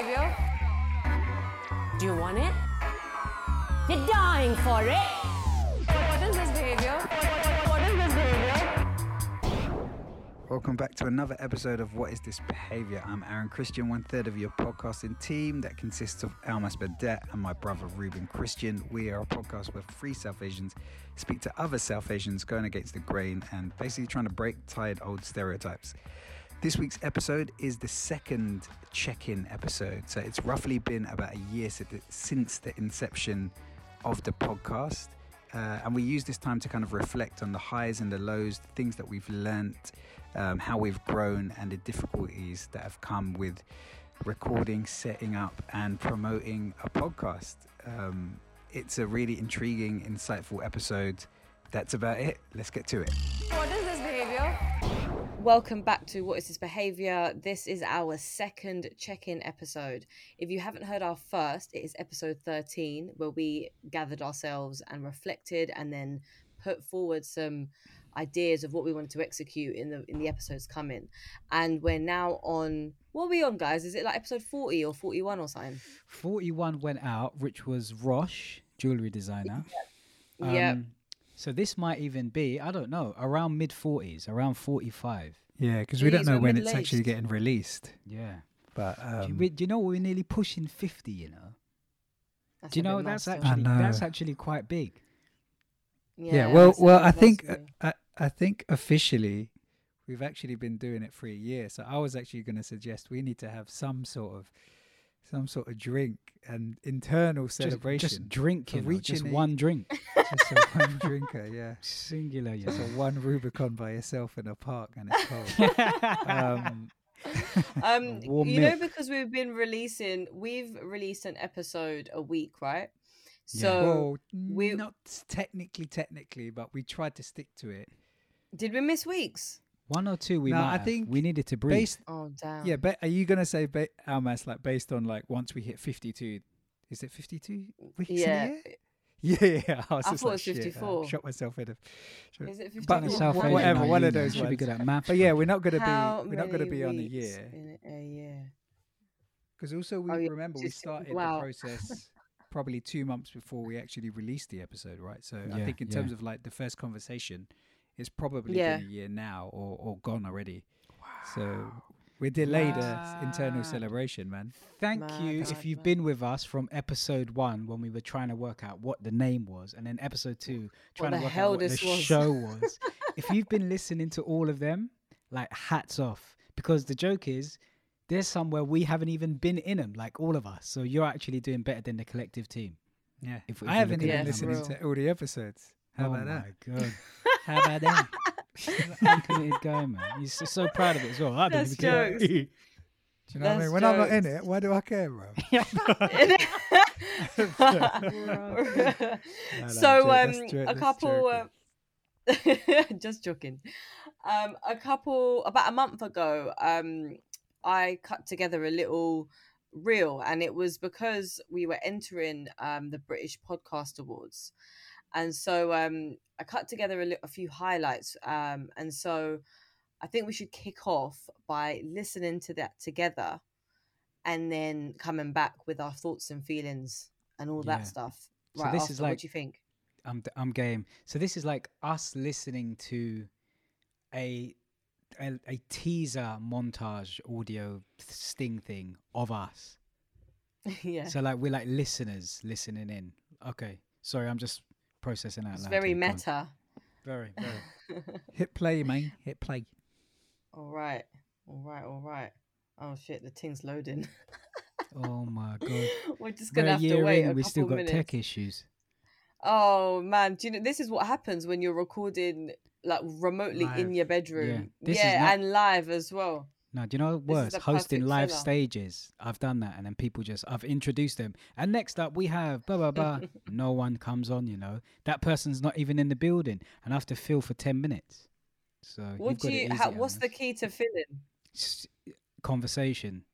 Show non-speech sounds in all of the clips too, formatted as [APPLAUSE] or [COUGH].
Do you want it? You're dying for it. What is this behavior? What is this behavior? Welcome back to another episode of What Is This Behavior? I'm Aaron Christian, one third of your podcasting team that consists of Almas Badet and my brother Reuben Christian. We are a podcast where free South Asians speak to other South Asians going against the grain and basically trying to break tired old stereotypes. This week's episode is the second check in episode. So it's roughly been about a year since the inception of the podcast. Uh, and we use this time to kind of reflect on the highs and the lows, the things that we've learnt, um, how we've grown, and the difficulties that have come with recording, setting up, and promoting a podcast. Um, it's a really intriguing, insightful episode. That's about it. Let's get to it. What is this behavior? Welcome back to What is This Behavior? This is our second check in episode. If you haven't heard our first, it is episode 13, where we gathered ourselves and reflected and then put forward some ideas of what we wanted to execute in the in the episodes coming. And we're now on what are we on, guys? Is it like episode 40 or 41 or something? 41 went out, which was Rosh, jewelry designer. [LAUGHS] Yeah. Um, so this might even be, I don't know, around mid 40s, around 45. Yeah, because we don't know when it's actually getting released. Yeah. But do, you, um, we- do you know we're nearly pushing 50, you know? That's do you know that's still. actually know. that's actually quite big. yeah, well, well, I think still. I, I think officially we've actually been doing it for a year. So I was actually going to suggest we need to have some sort of some sort of drink and internal celebration. Just, drink, you know, just reaching one drink. [LAUGHS] Just a one drinker, yeah. [LAUGHS] Singular, you Just a one Rubicon by yourself in a park and it's cold. [LAUGHS] um, um Warm you know because we've been releasing we've released an episode a week right Yeah. so well, we- not technically, technically, but we tried to stick to it. did we miss weeks One or two we No, might I have. think we needed to breathe. Based, oh damn yeah, but are you gonna say ba- Almas like based on like once we hit fifty-two? Is it fifty-two weeks yeah in a year? [LAUGHS] Yeah, yeah. I, was I just thought like, it was shit, I 54. shot myself in the. shot- is it 50 But Kinda wh- South wh- Asian, whatever, are one of those Should be good at math. But yeah, we're not gonna be we're not gonna be on a year in a year because also we Oh, yeah, remember we started wow. the process [LAUGHS] probably two months before we actually released the episode, right? So I think in yeah. terms of like the first conversation, it's probably Yeah. been a year now or or gone already. So we're delayed a s- internal celebration, man. Thank Mad, you mad, if you've mad. been with us from episode one when we were trying to work out what the name was, and then episode two trying to work hell out what the was. show [LAUGHS] was. if you've been listening to all of them, like hats off, because the joke is there's somewhere we haven't even been in them, like all of us. So you're actually doing better than the collective team. Yeah, If- if I haven't even at listened to all the episodes. How oh about that? my god, [LAUGHS] How about that? [LAUGHS] uncommitted guy, man. He's so, so proud of it as well. I don't That's even care. jokes. Do you know what I That's mean? When I'm not in it, why do I care, bro? [LAUGHS] [LAUGHS] no, so joke, that's um jo- a that's couple joking. uh, just joking um a couple about a month ago um i cut together a little reel and it was because we were entering um the british podcast awards and so um i cut together a, li- a few highlights um and so i think we should kick off by listening to that together and then coming back with our thoughts and feelings and all Yeah. that stuff So right this is what do you think I'm I'm game. So this is like us listening to a a, a teaser montage audio sting thing of us. [LAUGHS] yeah So like we're like listeners listening in. Okay, sorry, I'm just processing out it's loud. very meta Very, [LAUGHS] very. Hit play, mate. Hit play. all right all right all right oh shit the thing's loading oh my [LAUGHS] god. we're just gonna a have to wait in we still got minutes tech issues. oh man do you know this is what happens when you're recording like remotely in your bedroom is yeah not- and live as well No, do you know is worse? Hosting live stages. I've done that, and then people just I've introduced them, and next up we have blah blah blah. [LAUGHS] no one comes on. You know that person's not even in the building, and I have to fill for ten minutes. So what do you easy, how, what's the key to filling uh, conversation?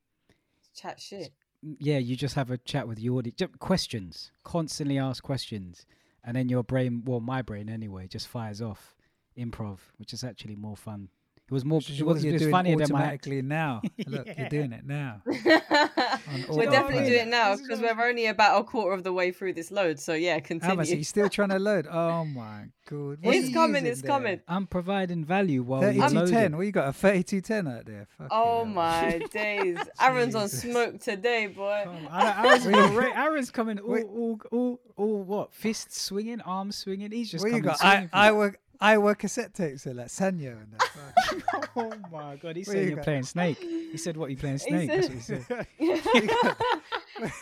chat shit Yeah, you just have a chat with your audience. Questions, constantly ask questions, and then your brain, well, my brain anyway, just fires off improv, which is actually more fun It was more. Which It was, you're it was doing funnier than my. automatically now. Look, you're doing it now. [LAUGHS] we're autopilot. definitely doing it now because we're only about a quarter of the way through this load. So yeah, continue. Almas, are you still trying to load? [LAUGHS] Oh my god. What it's coming. It's there? coming. I'm providing value while you're 3210. loading. What you got? A 3210 out there? Fucking Oh hell. my [LAUGHS] days! Aaron's on smoke today, boy. Come Aaron's, Aaron's coming all, Wait. all, all, all, what? Fists swinging, arms swinging. He's just What you got? I, swinging I work. I work cassette tapes so like Sanyo and that. [LAUGHS] Oh [LAUGHS] my god, he's What saying you you're playing Snake. He said, "What are you playing He Snake?" That's what he said- said. You got-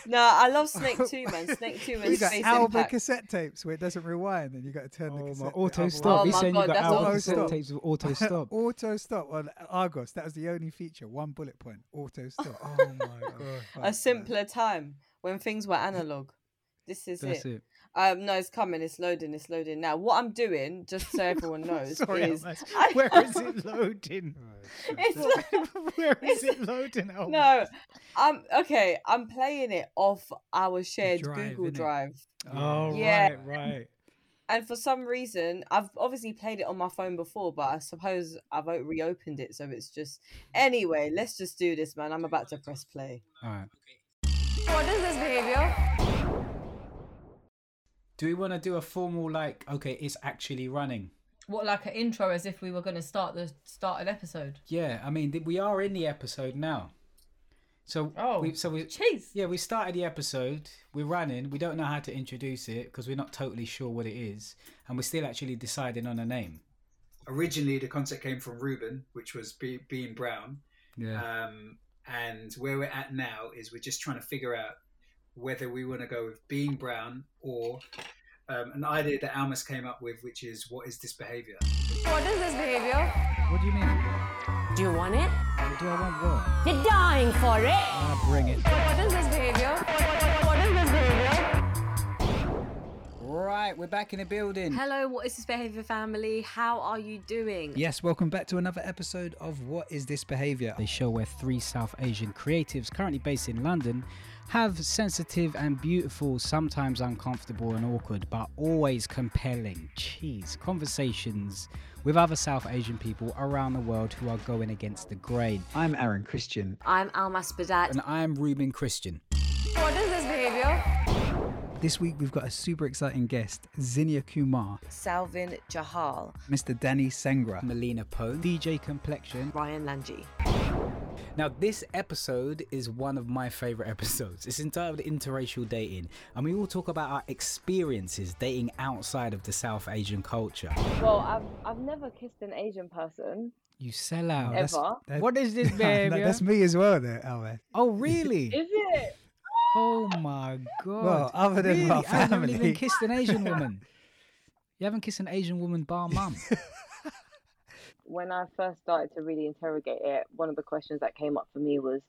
No, I love Snake too, man. [LAUGHS] Snake two and you got Space Alba Impact. cassette tapes where it doesn't rewind and you got to turn the Oh, cassette my the auto stop. Oh He's my saying God, you got that's Alba auto cassette stop. tapes with auto stop. auto stop on Argos. That was the only feature. One bullet point. Auto stop. oh my god, A simpler time when things were analog. This is that's it. it. Um, no, it's coming. It's loading. It's loading now. What I'm doing, just so everyone [LAUGHS] knows, Sorry, is [LAUGHS] I- where is it loading? [LAUGHS] it's where is it's- it loading? Almas? no. I'm okay. I'm playing it off our shared drive, Google? Drive. Oh Yeah. right, right. And for some reason, I've obviously played it on my phone before, but I suppose I've reopened it, so it's just. Anyway, let's just do this, man. I'm about to press play. All right. What is this behavior? Do we want to do a formal like? Okay, it's actually running. What, like an intro, as if we were going to start the start an episode? Yeah, I mean we are in the episode now. So Oh, we, so we Jeez. yeah we started the episode. We're running. We don't know how to introduce it because we're not totally sure what it is, and we're still actually deciding on a name. Originally, the concept came from Reuben, which was be, being brown. Yeah. Um, and where we're at now is we're just trying to figure out whether we want to go with being brown or um, an idea that Almas came up with, which is what is this behavior? What is this behavior? what do you mean? Do you want it? Do I want what? You're dying for it. Ah, bring it. What is this behavior? What is this behavior? Right, we're back in the building. Hello, what is this behavior family? How are you doing? Yes, welcome back to another episode of What is This Behavior? They show where three South Asian creatives, currently based in London, have sensitive and beautiful, sometimes uncomfortable and awkward, but always compelling, cheese conversations with other South Asian people around the world who are going against the grain. I'm Aaron Christian. I'm Almas Badat. And I'm Reuben Christian. What is this behavior? This week we've got a super exciting guest, Zinnia Kumar, Salvin Jahal. Mr. Danny Sangra. Melina Poe, DJ Complexion. Ryan Lanji. Now, this episode is one of my favorite [LAUGHS] episodes. It's entitled Interracial Dating, and we all talk about our experiences dating outside of the South Asian culture. Well, I've I've never kissed an Asian person. You sell out. that's- Ever. that- What is this [LAUGHS] No, behavior? that's me as well, there, Almas. Oh, really? [LAUGHS] Is it? oh my god. Well, other than really? my I haven't even kissed an Asian woman. You haven't kissed an Asian woman bar mum. When I first started to really interrogate it, one of the questions that came up for me was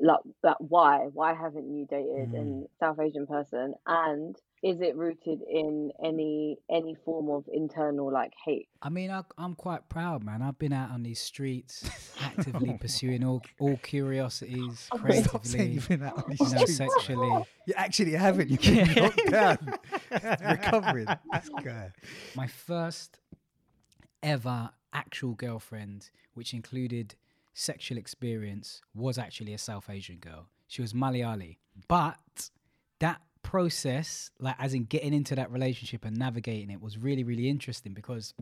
like, like why? Why haven't you dated Mm. a South Asian person? And is it rooted in any any form of internal like hate? I mean, I, I'm quite proud, man. I've been out on these streets, [LAUGHS] actively pursuing all all curiosities, Stop saying you've been out on these you know, streets. sexually. You actually haven't. You've been [LAUGHS] knocked down. [LAUGHS] Recovering. This guy. My first ever actual girlfriend, which included sexual experience, was actually a South Asian girl. She was Malayali. But that process, like as in getting into that relationship and navigating it, was really, really interesting because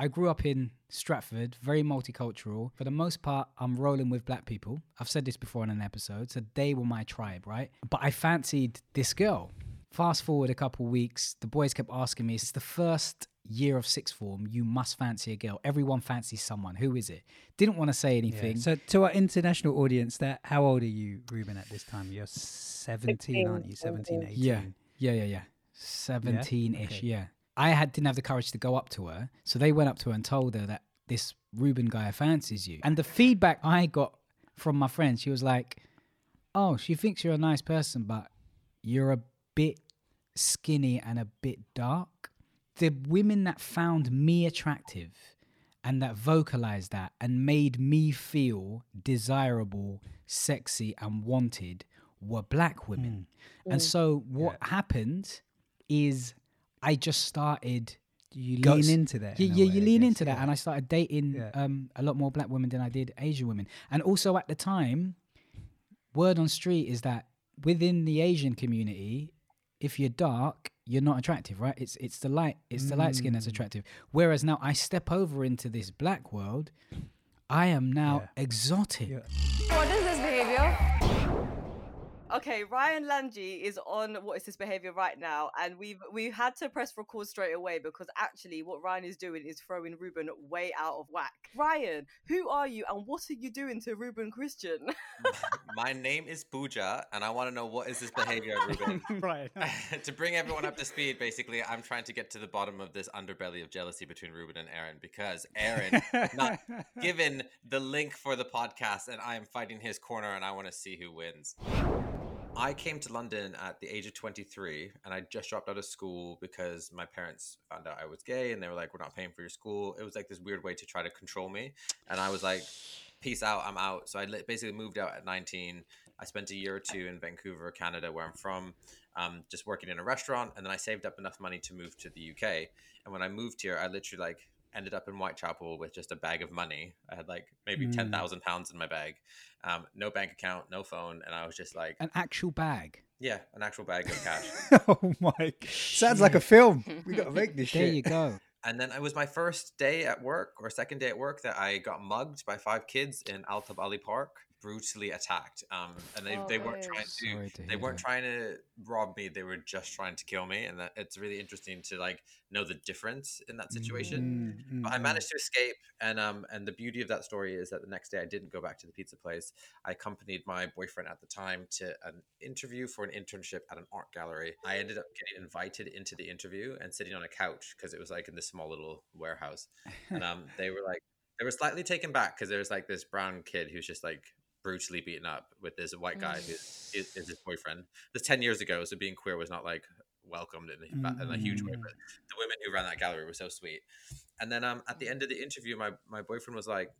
I grew up in Stratford, very multicultural. For the most part, I'm rolling with black people. I've said this before in an episode, so they were my tribe, right? But I fancied this girl. Fast forward a couple weeks, the boys kept asking me, it's the first year of sixth form, you must fancy a girl. Everyone fancies someone. Who is it? Didn't want to say anything. So, to our international audience, that how old are you, Reuben, at this time? You're 17, aren't you? 17, 18. Yeah, yeah, yeah, yeah. Seventeen ish. Okay. Yeah. I had didn't have the courage to go up to her, so they went up to her and told her that this Reuben guy fancies you. And the feedback I got from my friend, she was like, "Oh, she thinks you're a nice person, but you're a bit skinny and a bit dark." The women that found me attractive and that vocalized that and made me feel desirable, sexy, and wanted were black women. And so what happened is I just started you lean into that. Yeah, yeah, way, you lean guess, into that, yeah. and I started dating Yeah. um, a lot more black women than I did Asian women. And also at the time, word on street is that within the Asian community, if you're dark, you're not attractive, right? It's it's the light, it's the light skin that's Mm. attractive. Whereas now I step over into this black world, I am now Yeah. exotic. Yeah. What is this behavior? Okay, Ryan Lanji is on what is this behavior right now, and we've we had to press record straight away because actually what Ryan is doing is throwing Reuben way out of whack. Ryan, who are you and what are you doing to Reuben Christian? [LAUGHS] My name is Pooja, and I want to know what is this behavior, Reuben. [LAUGHS] right. [LAUGHS] to bring everyone up to speed, basically, I'm trying to get to the bottom of this underbelly of jealousy between Reuben and Aaron because Aaron not given the link for the podcast, and I am fighting his corner, and I want to see who wins. I came to London at the age of 23 and I just dropped out of school because my parents found out I was gay and they were like, We're not paying for your school. It was like this weird way to try to control me. And I was like, Peace out, I'm out. So I basically moved out at 19. I spent a year or two in Vancouver, Canada, where I'm from, um, just working in a restaurant. And then I saved up enough money to move to the UK. And when I moved here, I literally like ended up in Whitechapel with just a bag of money. I had like maybe Mm. 10,000 pounds in my bag, um, no bank account, no phone. And I was just like, An actual bag. yeah, an actual bag of cash. [LAUGHS] oh my! Sounds like a film. We got to make this There shit. you go. [LAUGHS] and then it was my first day at work or second day at work that I got mugged by five kids in Altab Ali Park, brutally attacked. Um, and they, Oh, they weren't ew. trying to, to they weren't that. trying to rob me. They were just trying to kill me. And that it's really interesting to like know the difference in that situation. Mm, But I mm, managed to escape, and um, and the beauty of that story is that the next day I didn't go back to the pizza place. I accompanied my boyfriend at the time to an interview for an internship at an art gallery. I ended up getting invited into the interview and sitting on a couch because it was like in this small little warehouse, and [LAUGHS] um, they were like they were slightly taken back because there was like this brown kid who's just like brutally beaten up with this white guy who is, is his boyfriend. This ten years ago, so being queer was not like welcomed in a, in a huge way, Mm. but the women who ran that gallery were so sweet. And then um, at the end of the interview, my, my boyfriend was like,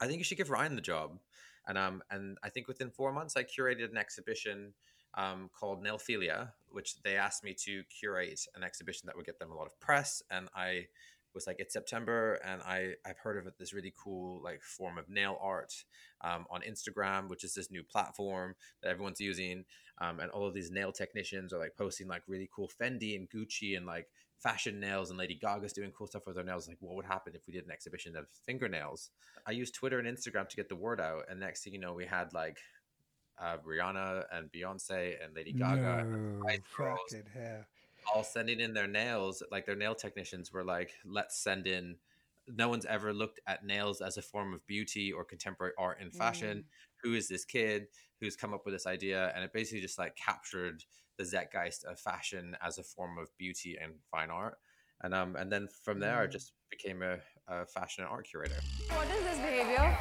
I think you should give Ryan the job. And um, and I think within four months, I curated an exhibition um, called Nailphilia, which they asked me to curate an exhibition that would get them a lot of press. And I was like, it's September, and I I've heard of it, this really cool like form of nail art um, on Instagram, which is this new platform that everyone's using. Um, and all of these nail technicians are like posting like really cool Fendi and Gucci and like fashion nails and Lady Gaga's doing cool stuff with her nails. Like, what would happen if we did an exhibition of fingernails? I used Twitter and Instagram to get the word out, and next thing you know, we had like uh, Rihanna and Beyonce and Lady Gaga No, Spice Girls. All sending in their nails. Like their nail technicians were like, "Let's send in." No one's ever looked at nails as a form of beauty or contemporary art and fashion. Who is this kid who's come up with this idea? And it basically just like captured the zeitgeist of fashion as a form of beauty and fine art. And um, and then from there, I just became a, a fashion and art curator. What is this behavior?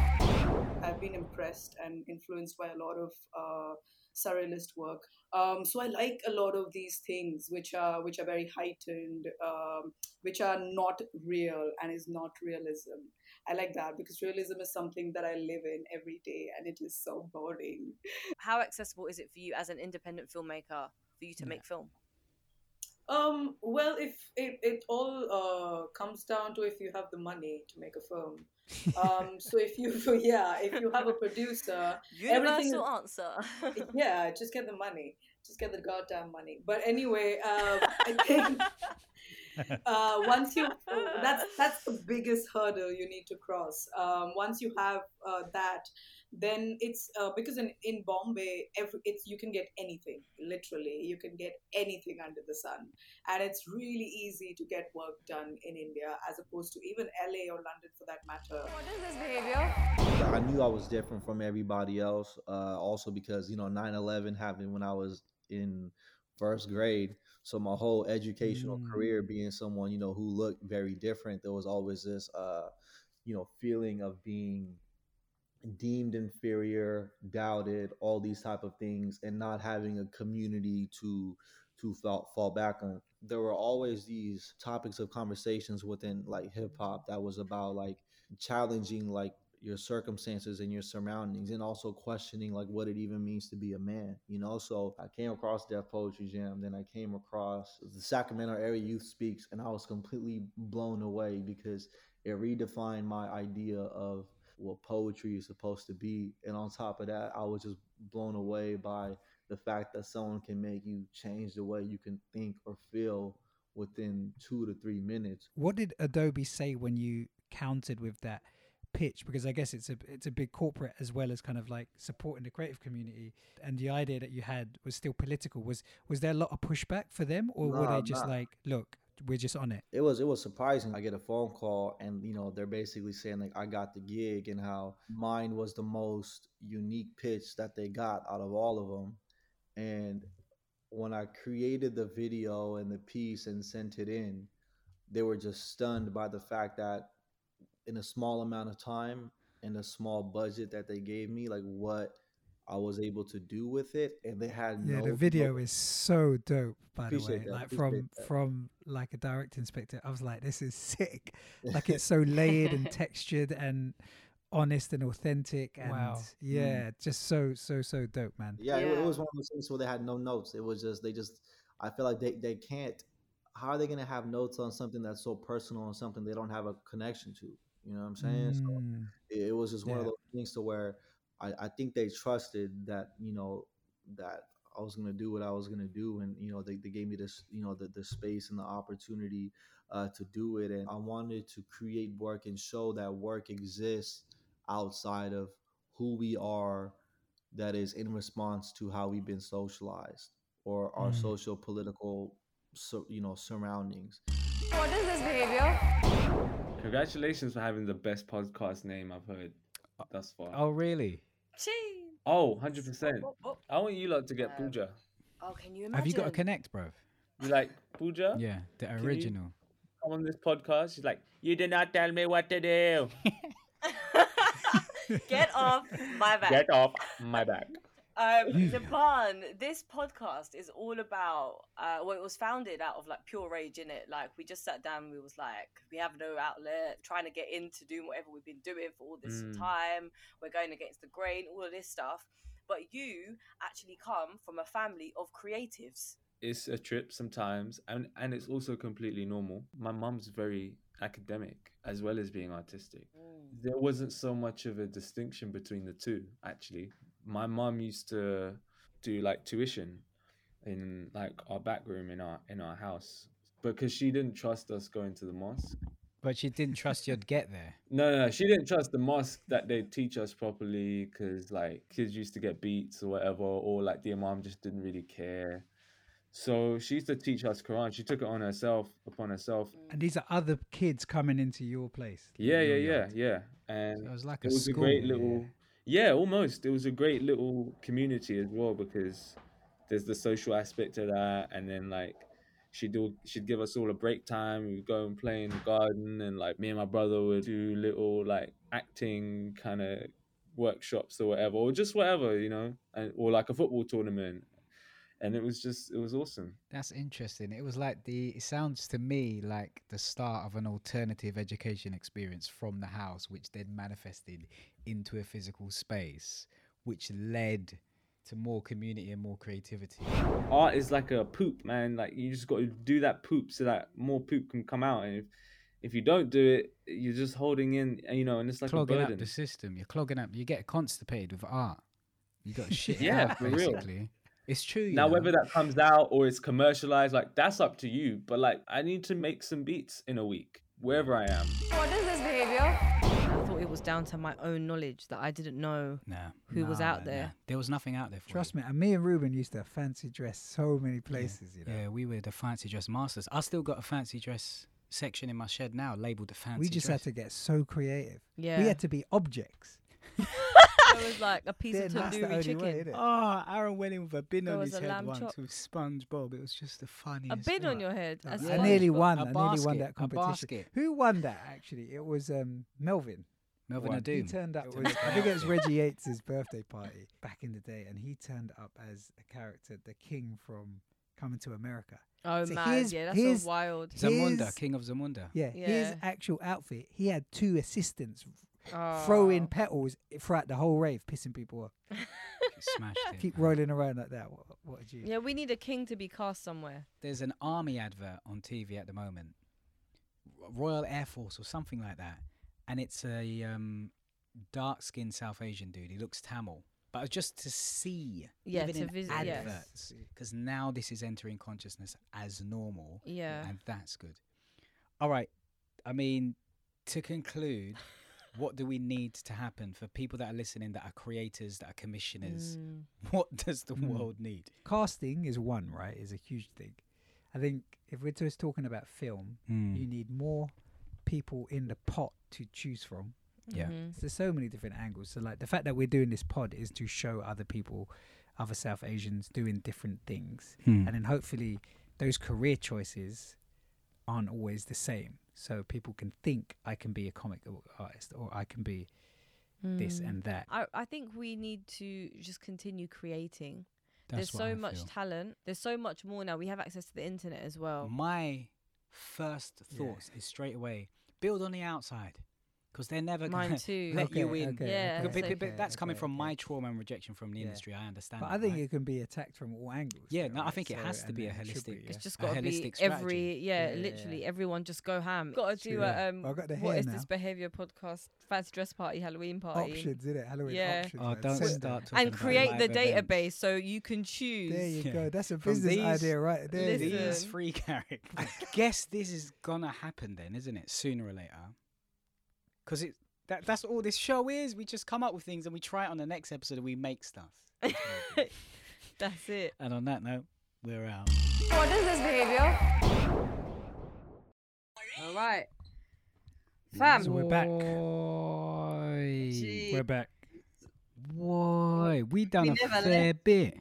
I've been impressed and influenced by a lot of uh, surrealist work. Um, so I like a lot of these things which are which are very heightened, um, which are not real and is not realism. I like that because realism is something that I live in every day, and it is so boring. How accessible is it for you as an independent filmmaker for you to make film? Um, well, if it, it all uh, comes down to if you have the money to make a film. [LAUGHS] Um, so if you [LAUGHS] yeah, if you have a producer, everything Universal answer. [LAUGHS] yeah, just get the money. Just get the goddamn money. But anyway, um, I think [LAUGHS] uh, once you that's that's the biggest hurdle you need to cross. Um, once you have uh, that, then it's uh, because in, in Bombay, every, it's you can get anything. Literally, you can get anything under the sun, and it's really easy to get work done in India as opposed to even LA or London for that matter. What is this behavior? I knew I was different from everybody else. Uh, also because you know 9/11 happened when I was in first grade, so my whole educational Mm. career being someone you know who looked very different, there was always this uh, you know feeling of being deemed inferior, doubted, all these type of things, and not having a community to to fall, fall back on. There were always these topics of conversations within like hip hop that was about like challenging like your circumstances and your surroundings and also questioning like what it even means to be a man you know? So i came across Def Poetry Jam then i came across the sacramento area youth speaks and i was completely blown away because it redefined my idea of what poetry is supposed to be. And on top of that i was just blown away by the fact that someone can make you change the way you can think or feel within two to three minutes. What did Adobe say when you countered with that pitch? Because I guess it's a it's a big corporate as well as kind of like supporting the creative community. And the idea that you had was still political. Was was there a lot of pushback for them, or were they just nah. like, look, we're just on it? it was it was surprising. I get a phone call and you know they're basically saying like I got the gig and how mine was the most unique pitch that they got out of all of them. And when I created the video and the piece and sent it in, they were just stunned by the fact that in a small amount of time and a small budget that they gave me, like what I was able to do with it, and they had no Yeah, no the no- video is so dope. By the way, that, like appreciate from that. from like a direct inspector, I was like, this is [LAUGHS] sick. like it's [LAUGHS] so layered and textured and honest and authentic and Wow. yeah, mm. just so so so dope, man. Yeah, It, it was one of those things where they had no notes. It was just they just. I feel like they they can't. How are they gonna have notes on something that's so personal and something they don't have a connection to? You know what I'm saying? So Mm. it, it was just one of Yeah. those things to where I, I think they trusted that you know that I was gonna do what I was gonna do, and you know they, they gave me this you know the the space and the opportunity uh, to do it, and I wanted to create work and show that work exists outside of who we are, that is in response to how we've been socialized or our Mm. social political so, you know surroundings. What is this behavior? Congratulations for having the best podcast name I've heard thus far. Oh, really? Chee. Oh, 100%. Oh, oh. I want you lot to get Um, Pooja. Oh, can you imagine? Have you got a connect, bro? You like Pooja? Yeah, the you- original. Come on this podcast. She's like, you did not tell me what to do. [LAUGHS] Get off my back. Get off my back. Um, Japan, this podcast is all about. Uh, well, it was founded out of like pure rage in it. Like we just sat down, we was like, we have no outlet, trying to get into doing whatever we've been doing for all this Mm. time. We're going against the grain, all of this stuff. But you actually come from a family of creatives. It's a trip sometimes, and, and it's also completely normal. My mum's very academic as well as being artistic. there wasn't so much of a distinction between the two actually my mum used to do like tuition in like our back room in our in our house because she didn't trust us going to the mosque But she didn't trust you'd get there. no no, she didn't trust the mosque that they'd teach us properly because like kids used to get beats or whatever or like the imam just didn't really care so she used to teach us quran she took it on herself upon herself And these are other kids coming into your place. Yeah, yeah, yeah, yeah. And So it was like it a was a great little, yeah. Almost. It was a great little community as well because there's the social aspect to that, and then like she'd do, she'd give us all a break time. We'd go and play in the garden, and like me and my brother would do little like acting kind of workshops or whatever, or just whatever, you know, and or like a football tournament. And it was just, it was awesome. That's interesting. It was like the. It sounds to me like the start of an alternative education experience from the house, which then manifested into a physical space, which led to more community and more creativity. art is like a poop, man. Like you just got to do that poop so that more poop can come out. And if if you don't do it, you're just holding in, you know, and it's like clogging up the system. You're clogging up. You get constipated with art. You got [LAUGHS] shit Yeah, out, for real. Basically. It's true. Now, know. whether that comes out or it's commercialized, like that's up to you. But like, I need to make some beats in a week, wherever I am. What is this behavior? I thought it was down to my own knowledge that I didn't know Nah, who was nah, out nah. there. There was nothing out there for Trust you. me, and me and Reuben used to fancy dress so many places. You know, Yeah, we were the fancy dress masters. I still got a fancy dress section in my shed now, labeled the fancy. we just dress. had to get so creative. Yeah. We had to be objects. [LAUGHS] There was like a piece of Then that's tandoori chicken. way. Oh, Aaron went in with a bin There on was his a head lamb once chop. with SpongeBob. It was just the funniest. A bin on your head. No, I I nearly won. I nearly won that competition. Who won that actually? It was um, Melvin. Melvin won. He turned up. It Was, was [LAUGHS] I think it was. Reggie Yates' birthday party back in the day, and he turned up as a character, the king from coming to America. Oh So man, here's- yeah, that's here's- so wild. Zamunda, His- king of Zamunda. Yeah, his actual outfit, he had two assistants throwing Oh. petals throughout the whole rave, pissing people off. [LAUGHS] Smashed it. Keep man. rolling around like that. What, what did you? Yeah, we need a king to be cast somewhere. There's an army advert on TV at the moment, Royal Air Force or something like that, and it's a um, dark-skinned South Asian dude. He looks Tamil, but just to see, Yeah, even to in visit, adverts, because now this is entering consciousness as normal, Yeah. and that's good. All right, I mean, to conclude. [LAUGHS] What do we need to happen for people that are listening, that are creators, that are commissioners? Mm. [LAUGHS] What does the Mm. world need? Casting is one, right? Is a huge thing. I think if we're just talking about film, Mm. you need more people in the pot to choose from. Yeah. Mhm. There's so many different angles. So like the fact that we're doing this pod is to show other people, other South Asians doing different things, Hmm. and then hopefully those career choices aren't always the same. So people can think I can be a comic artist or I can be this Mm. and that. I, I think we need to just continue creating. That's There's so I much feel. talent. There's so much more now. We have access to the internet as well. My first Yeah. thoughts is straight away build on the outside because they're never going to let you in. okay, Yeah, But- but- so- but- but that's coming okay, from my trauma and rejection from the Yeah. industry. I understand. But that, I think right? it can be attacked from all angles. Yeah, though, no, I think it So- has to be a then holistic- be, It's just got to be strategy. every yeah, Yeah, yeah, literally yeah. everyone just go ham. Got to do True. a um. I got the what hair is now. this behavior podcast? Fancy dress party, Halloween party. options, is it? Halloween Yeah. options. Oh, man. don't Send start talking and create the database so you can choose. There you go. That's a business idea right there. These three [LAUGHS] characters. I guess this is gonna happen then, isn't it? Sooner or later. Because it that that's all this show is. We just come up with things and we try it on the next episode and we make stuff. [LAUGHS] That's it. And on that note, we're out. What is this behavior? All right. Fam. So we're back. Why? Gee. We're back. Why? We done We a never fair bit.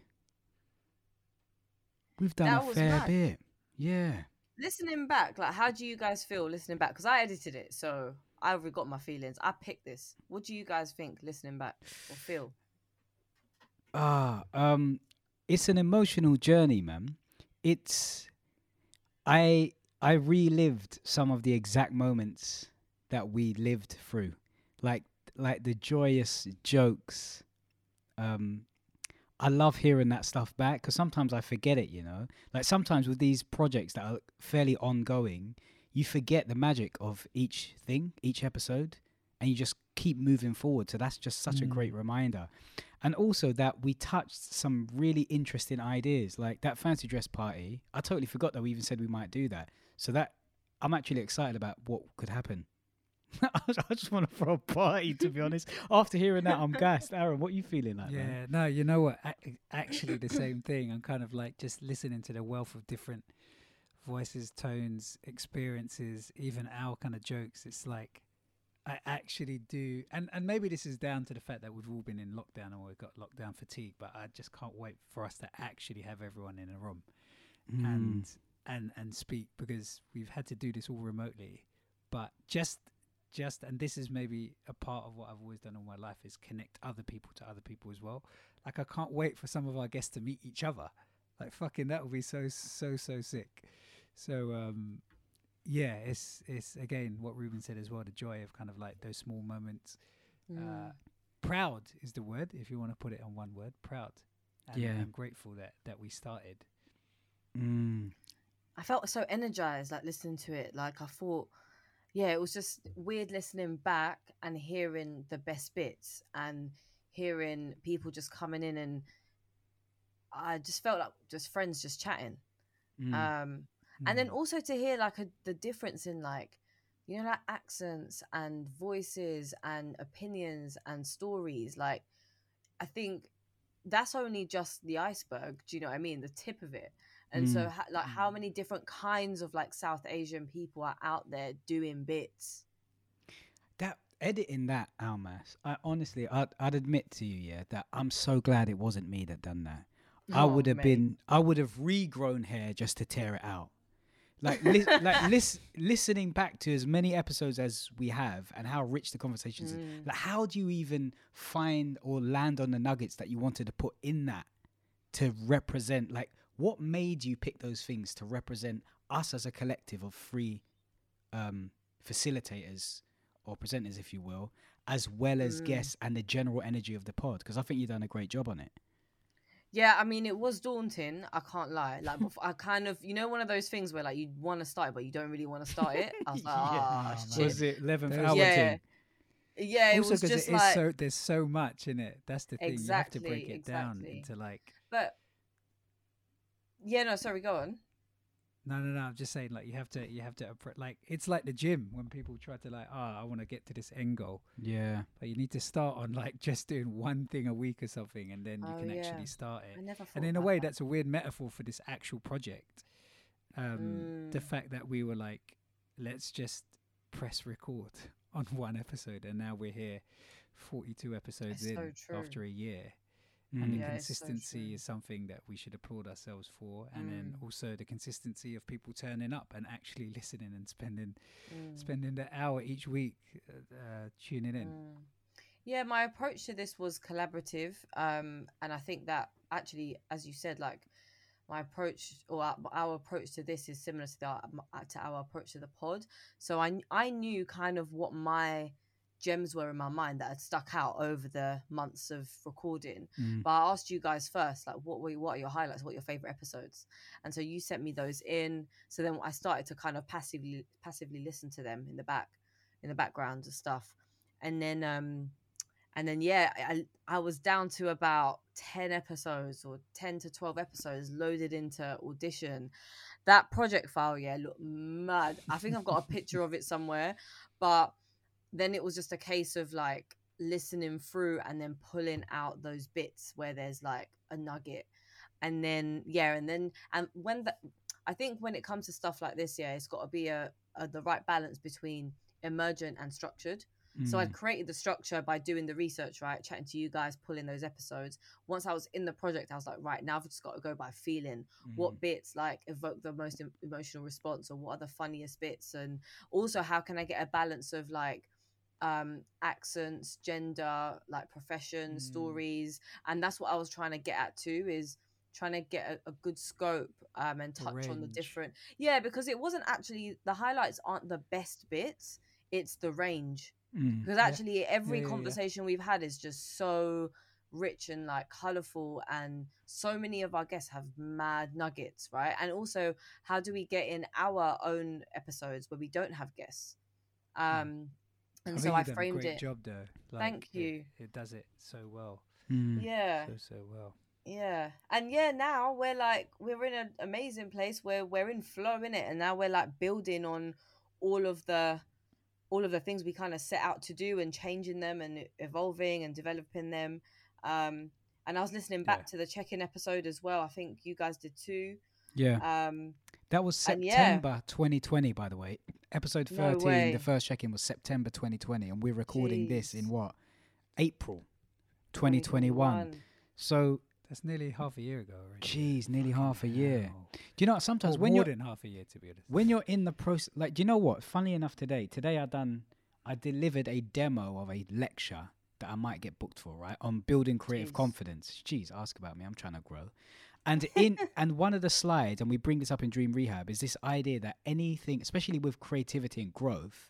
We've done That a fair mad. bit. Yeah. listening back, like, how do you guys feel listening back? Because I edited it, so I already got my feelings. I picked this. What do you guys think listening back or feel? Ah, um, it's an emotional journey, man. It's, I I relived some of the exact moments that we lived through, like like the joyous jokes. Um, I love hearing that stuff back because sometimes I forget it. You know, like sometimes with these projects that are fairly ongoing, you forget the magic of each thing, each episode, and you just keep moving forward. So that's just such a mm. great reminder. And also that we touched some really interesting ideas, like that fancy dress party. I totally forgot that we even said we might do that. So that I'm actually excited about what could happen. [LAUGHS] I just want to throw a party, to be honest. After hearing that, I'm gassed. Aaron, what are you feeling like? Yeah, man? no, you know what? Ac- Actually, the same thing. I'm kind of like just listening to the wealth of different voices, tones, experiences, even our kind of jokes. It's like I actually do, and and maybe this is down to the fact that we've all been in lockdown and we've got lockdown fatigue. But I just can't wait for us to actually have everyone in a room Mm. and and and speak because we've had to do this all remotely. But just just and this is maybe a part of what I've always done all my life is connect other people to other people as well. Like I can't wait for some of our guests to meet each other. Like fucking that would be so so so sick. So um yeah, it's it's again what Reuben said as well, the joy of kind of like those small moments. Mm. Uh proud is the word if you want to put it on one word, proud. And Yeah. I'm grateful that that we started. Mm. I felt so energized, like listening to it. Like I thought, yeah, it was just weird listening back and hearing the best bits and hearing people just coming in and I just felt like just friends just chatting. Mm. Um, and then Mm. also to hear like a, the difference in like you know like accents and voices and opinions and stories like i think that's only just the iceberg do you know what i mean the tip of it and so Mm. ha- like how many different kinds of like south asian people are out there doing bits that editing that Almas, I honestly, I'd, I'd admit to you, yeah, that I'm so glad it wasn't me that done that. I Oh, would have been, I would have regrown hair just to tear it out. Like, li- like lis- listening back to as many episodes as we have, and how rich the conversations. is. Mm. Like, how do you even find or land on the nuggets that you wanted to put in that to represent? Like, what made you pick those things to represent us as a collective of free um, facilitators or presenters, if you will, as well as Mm. guests and the general energy of the pod? Because I think you've done a great job on it. Yeah, I mean, it was daunting. I can't lie. Like, bef- I kind of, you know, one of those things where like you want to start it, but you don't really want to start it. I was [LAUGHS] like, ah, Oh, shit. Was it 11th Those- hour yeah, thing? yeah. It also was because just it is like, so there's so much in it. That's the thing. you have to break Exactly, it down exactly. into like but yeah, no, sorry, go on. No, no, no. I'm just saying like you have to you have to like it's like the gym when people try to like oh I want to get to this end goal, Yeah. but you need to start on like [LAUGHS] just doing one thing a week or something, and then you Oh, can yeah. actually start it. I never thought and in a way that. that's a weird metaphor for this actual project um the Mm. fact that we were like let's just press record [LAUGHS] on one episode and now we're here 42 episodes It's in true. after a year Mm. and the Yeah, it's so consistency is something that we should applaud ourselves for and then Mm. also the consistency of people turning up and actually listening and spending Mm. spending the hour each week uh, uh, tuning in Mm. Yeah, my approach to this was collaborative, um, and I think that actually, as you said, like my approach or our, our approach to this is similar to the uh, to our approach to the pod. So I I knew kind of what my gems were in my mind that had stuck out over the months of recording. Mm. But I asked you guys first, like, what were what are your highlights? What are your favorite episodes? And so you sent me those in. So then I started to kind of passively passively listen to them in the back, in the background and stuff. And then um, and then yeah, I I was down to about ten episodes or ten to twelve episodes loaded into audition. That project file, yeah, looked mad. I think I've got a picture of it somewhere, but then it was just a case of like listening through and then pulling out those bits where there's like a nugget and then yeah and then and when the i think when it comes to stuff like this yeah it's got to be a, a the right balance between emergent and structured so Mm. i'd created the structure by doing the research right chatting to you guys pulling those episodes once i was in the project i was like right now i've just got to go by feeling Mm. what bits like evoke the most emotional response or what are the funniest bits and also how can i get a balance of like um accents gender like profession Mm. stories and that's what i was trying to get at too is trying to get a, a good scope um and touch on the different yeah because it wasn't actually the highlights aren't the best bits it's the range Mm. because Yeah. actually every Yeah, yeah, yeah. conversation we've had is just so rich and like colorful and so many of our guests have mad nuggets right and also how do we get in our own episodes where we don't have guests um and I so think i you've done a framed great it. job though Thank it- you. it does it so well. Mm. yeah. So so well. Yeah. And yeah now we're like we're in an amazing place where we're in flow in it and now we're like building on all of the all of the things we kind of set out to do and changing them and evolving and developing them. Um and i was listening back Yeah. to the check-in episode as well. I think you guys did too Yeah. um That was and yeah. September 2020, by the way. Episode 13, way. the first check in was September 2020, and we're recording this in what? April 2021. So, that's nearly half a year ago already geez, nearly half a year. Hell. Do you know what? Sometimes Or when more you're than half a year to be honest when you're in the process, like, do you know what? Funny enough, today, today I done, I delivered a demo of a lecture that I might get booked for, right, on building creative Jeez. confidence. Jeez, ask about me. I'm trying to grow. And in and one of the slides, and we bring this up in Dream Rehab, is this idea that anything, especially with creativity and growth,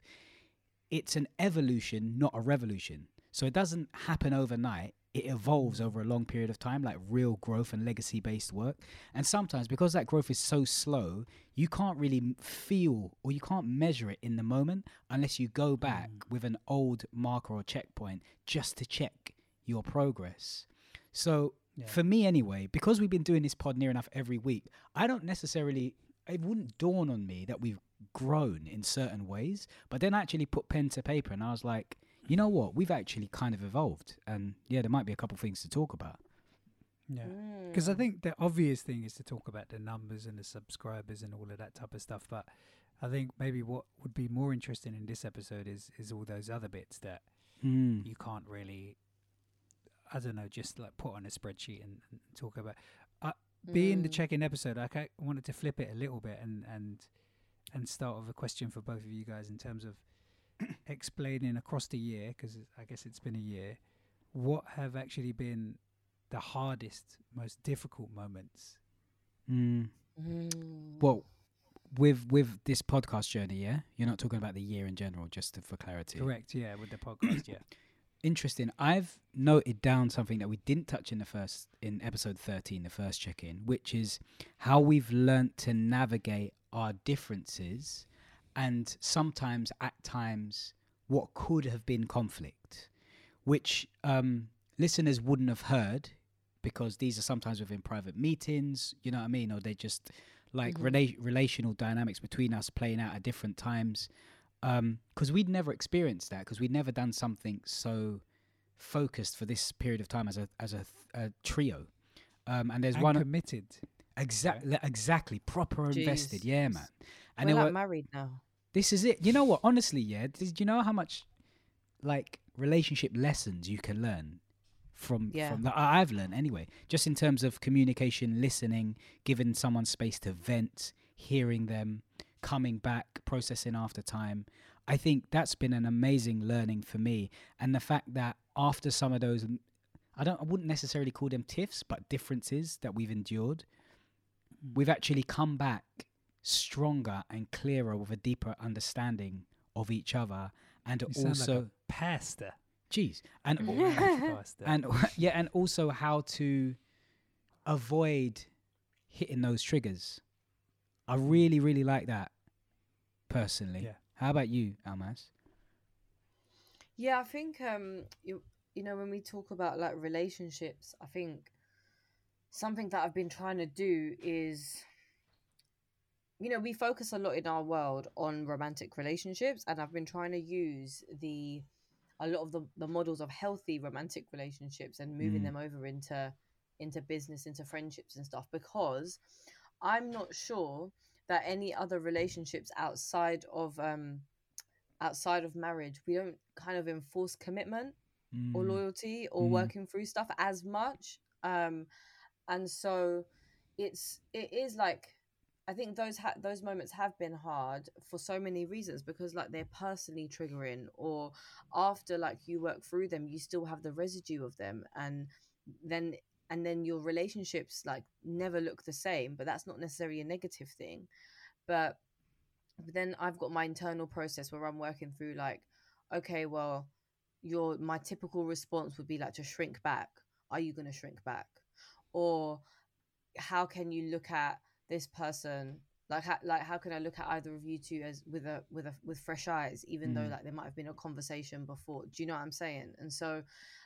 it's an evolution, not a revolution. So it doesn't happen overnight. It evolves over a long period of time, like real growth and legacy based work. And sometimes, because that growth is so slow, you can't really feel or you can't measure it in the moment unless you go back mm. with an old marker or checkpoint just to check your progress. So, Yeah. for me anyway, because we've been doing this pod near enough every week, I don't necessarily, it wouldn't dawn on me that we've grown in certain ways. But then I actually put pen to paper and I was like, you know what? We've actually kind of evolved. And yeah, there might be a couple things to talk about. Yeah. Because I Mm. think the obvious thing is to talk about the numbers and the subscribers and all of that type of stuff. But I think maybe what would be more interesting in this episode is is all those other bits that Mm. you can't really, I don't know, just like put on a spreadsheet and, and talk about. Uh, being the Mm. check-in episode, I wanted to flip it a little bit and and and start with a question for both of you guys in terms of [CLEARS THROAT] explaining across the year, because I guess it's been a year, what have actually been the hardest, most difficult moments Mm. Mm. Well, with with this podcast journey, yeah, you're not talking about the year in general, just to, for clarity. Correct. Yeah, with the podcast. yeah. [CLEARS THROAT] Interesting. I've noted down something that we didn't touch in the first in episode 13, the first check-in, which is how we've learnt to navigate our differences and sometimes at times what could have been conflict, which um, listeners wouldn't have heard because these are sometimes within private meetings, you know what I mean, or they just like Mhm. rela- relational dynamics between us playing out at different times because we'd never experienced that because we'd never done something so focused for this period of time as a as a, th- a trio um, and there's and one committed. exactly exactly proper invested yeah man and We're there like were- married now. this is it you know what honestly yeah did you know how much like relationship lessons you can learn from Yeah. from that I've learned anyway just in terms of communication listening giving someone space to vent hearing them coming back processing after time I think that's been an amazing learning for me and the fact that after some of those I don't I wouldn't necessarily call them tiffs but differences that we've endured we've actually come back stronger and clearer with a deeper understanding of each other and You also like pastor. Jeez, and A marriage [LAUGHS] pastor. and [LAUGHS] yeah, and also how to avoid hitting those triggers. I really, really like that personally. Yeah. How about you, Almass? Yeah, I think um you you know when we talk about like relationships, I think something that I've been trying to do is you know, we focus a lot in our world on romantic relationships and I've been trying to use the a lot of the, the models of healthy romantic relationships and moving Mm. them over into into business, into friendships and stuff because I'm not sure that any other relationships outside of um outside of marriage we don't kind of enforce commitment or Mm, loyalty or Mm. working through stuff as much. Um and so it's it is like i think those ha- those moments have been hard for so many reasons because like they're personally triggering or after like you work through them you still have the residue of them. And then and then your relationships like never look the same but that's not necessarily a negative thing but but then I've got my internal process where I'm working through like, okay, well, your my typical response would be like to shrink back. Are you gonna shrink back? Or how can you look at this person like how, like how can I look at either of you two as with a with a with fresh eyes, even though Mm. like there might have been a conversation before. Do you know what I'm saying? And so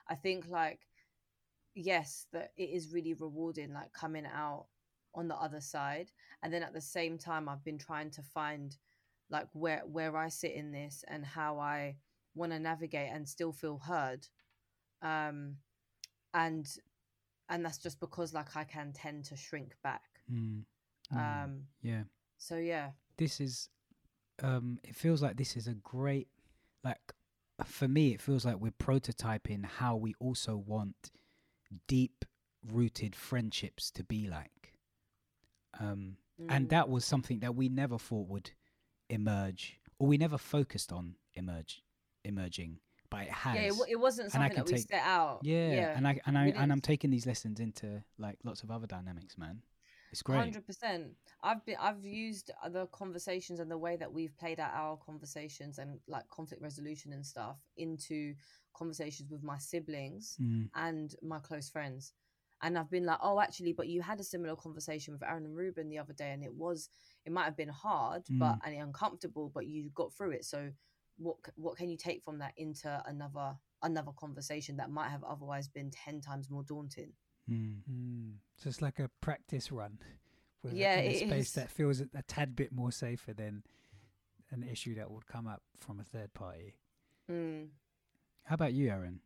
I think like yes, that it is really rewarding like coming out on the other side. And then at the same time i've been trying to find like where where i sit in this and how i want to navigate and still feel heard. Um and and that's just because like i can tend to shrink back. Mm, mm, um yeah. so yeah. This is um it feels like this is a great like for me it feels like we're prototyping how we also want deep rooted friendships to be like. Um and Mm. that was something that we never thought would emerge or we never focused on emerge emerging but it has yeah it, it wasn't something that we set out. Yeah, and I and I and I'm taking these lessons into like lots of other dynamics man it's great Hundred percent. I've been I've used the conversations and the way that we've played out our conversations and like conflict resolution and stuff into conversations with my siblings Mm, and my close friends. And I've been like, oh, actually, but you had a similar conversation with Aaron and Reuben the other day, and it was it might have been hard, but and uncomfortable, but you got through it. So, what what can you take from that into another another conversation that might have otherwise been ten times more daunting? Mm. Mm. So it's like a practice run. [LAUGHS] With Yeah, in a space is. that feels a, a tad bit more safer than an issue that would come up from a third party. Mm. how about you aaron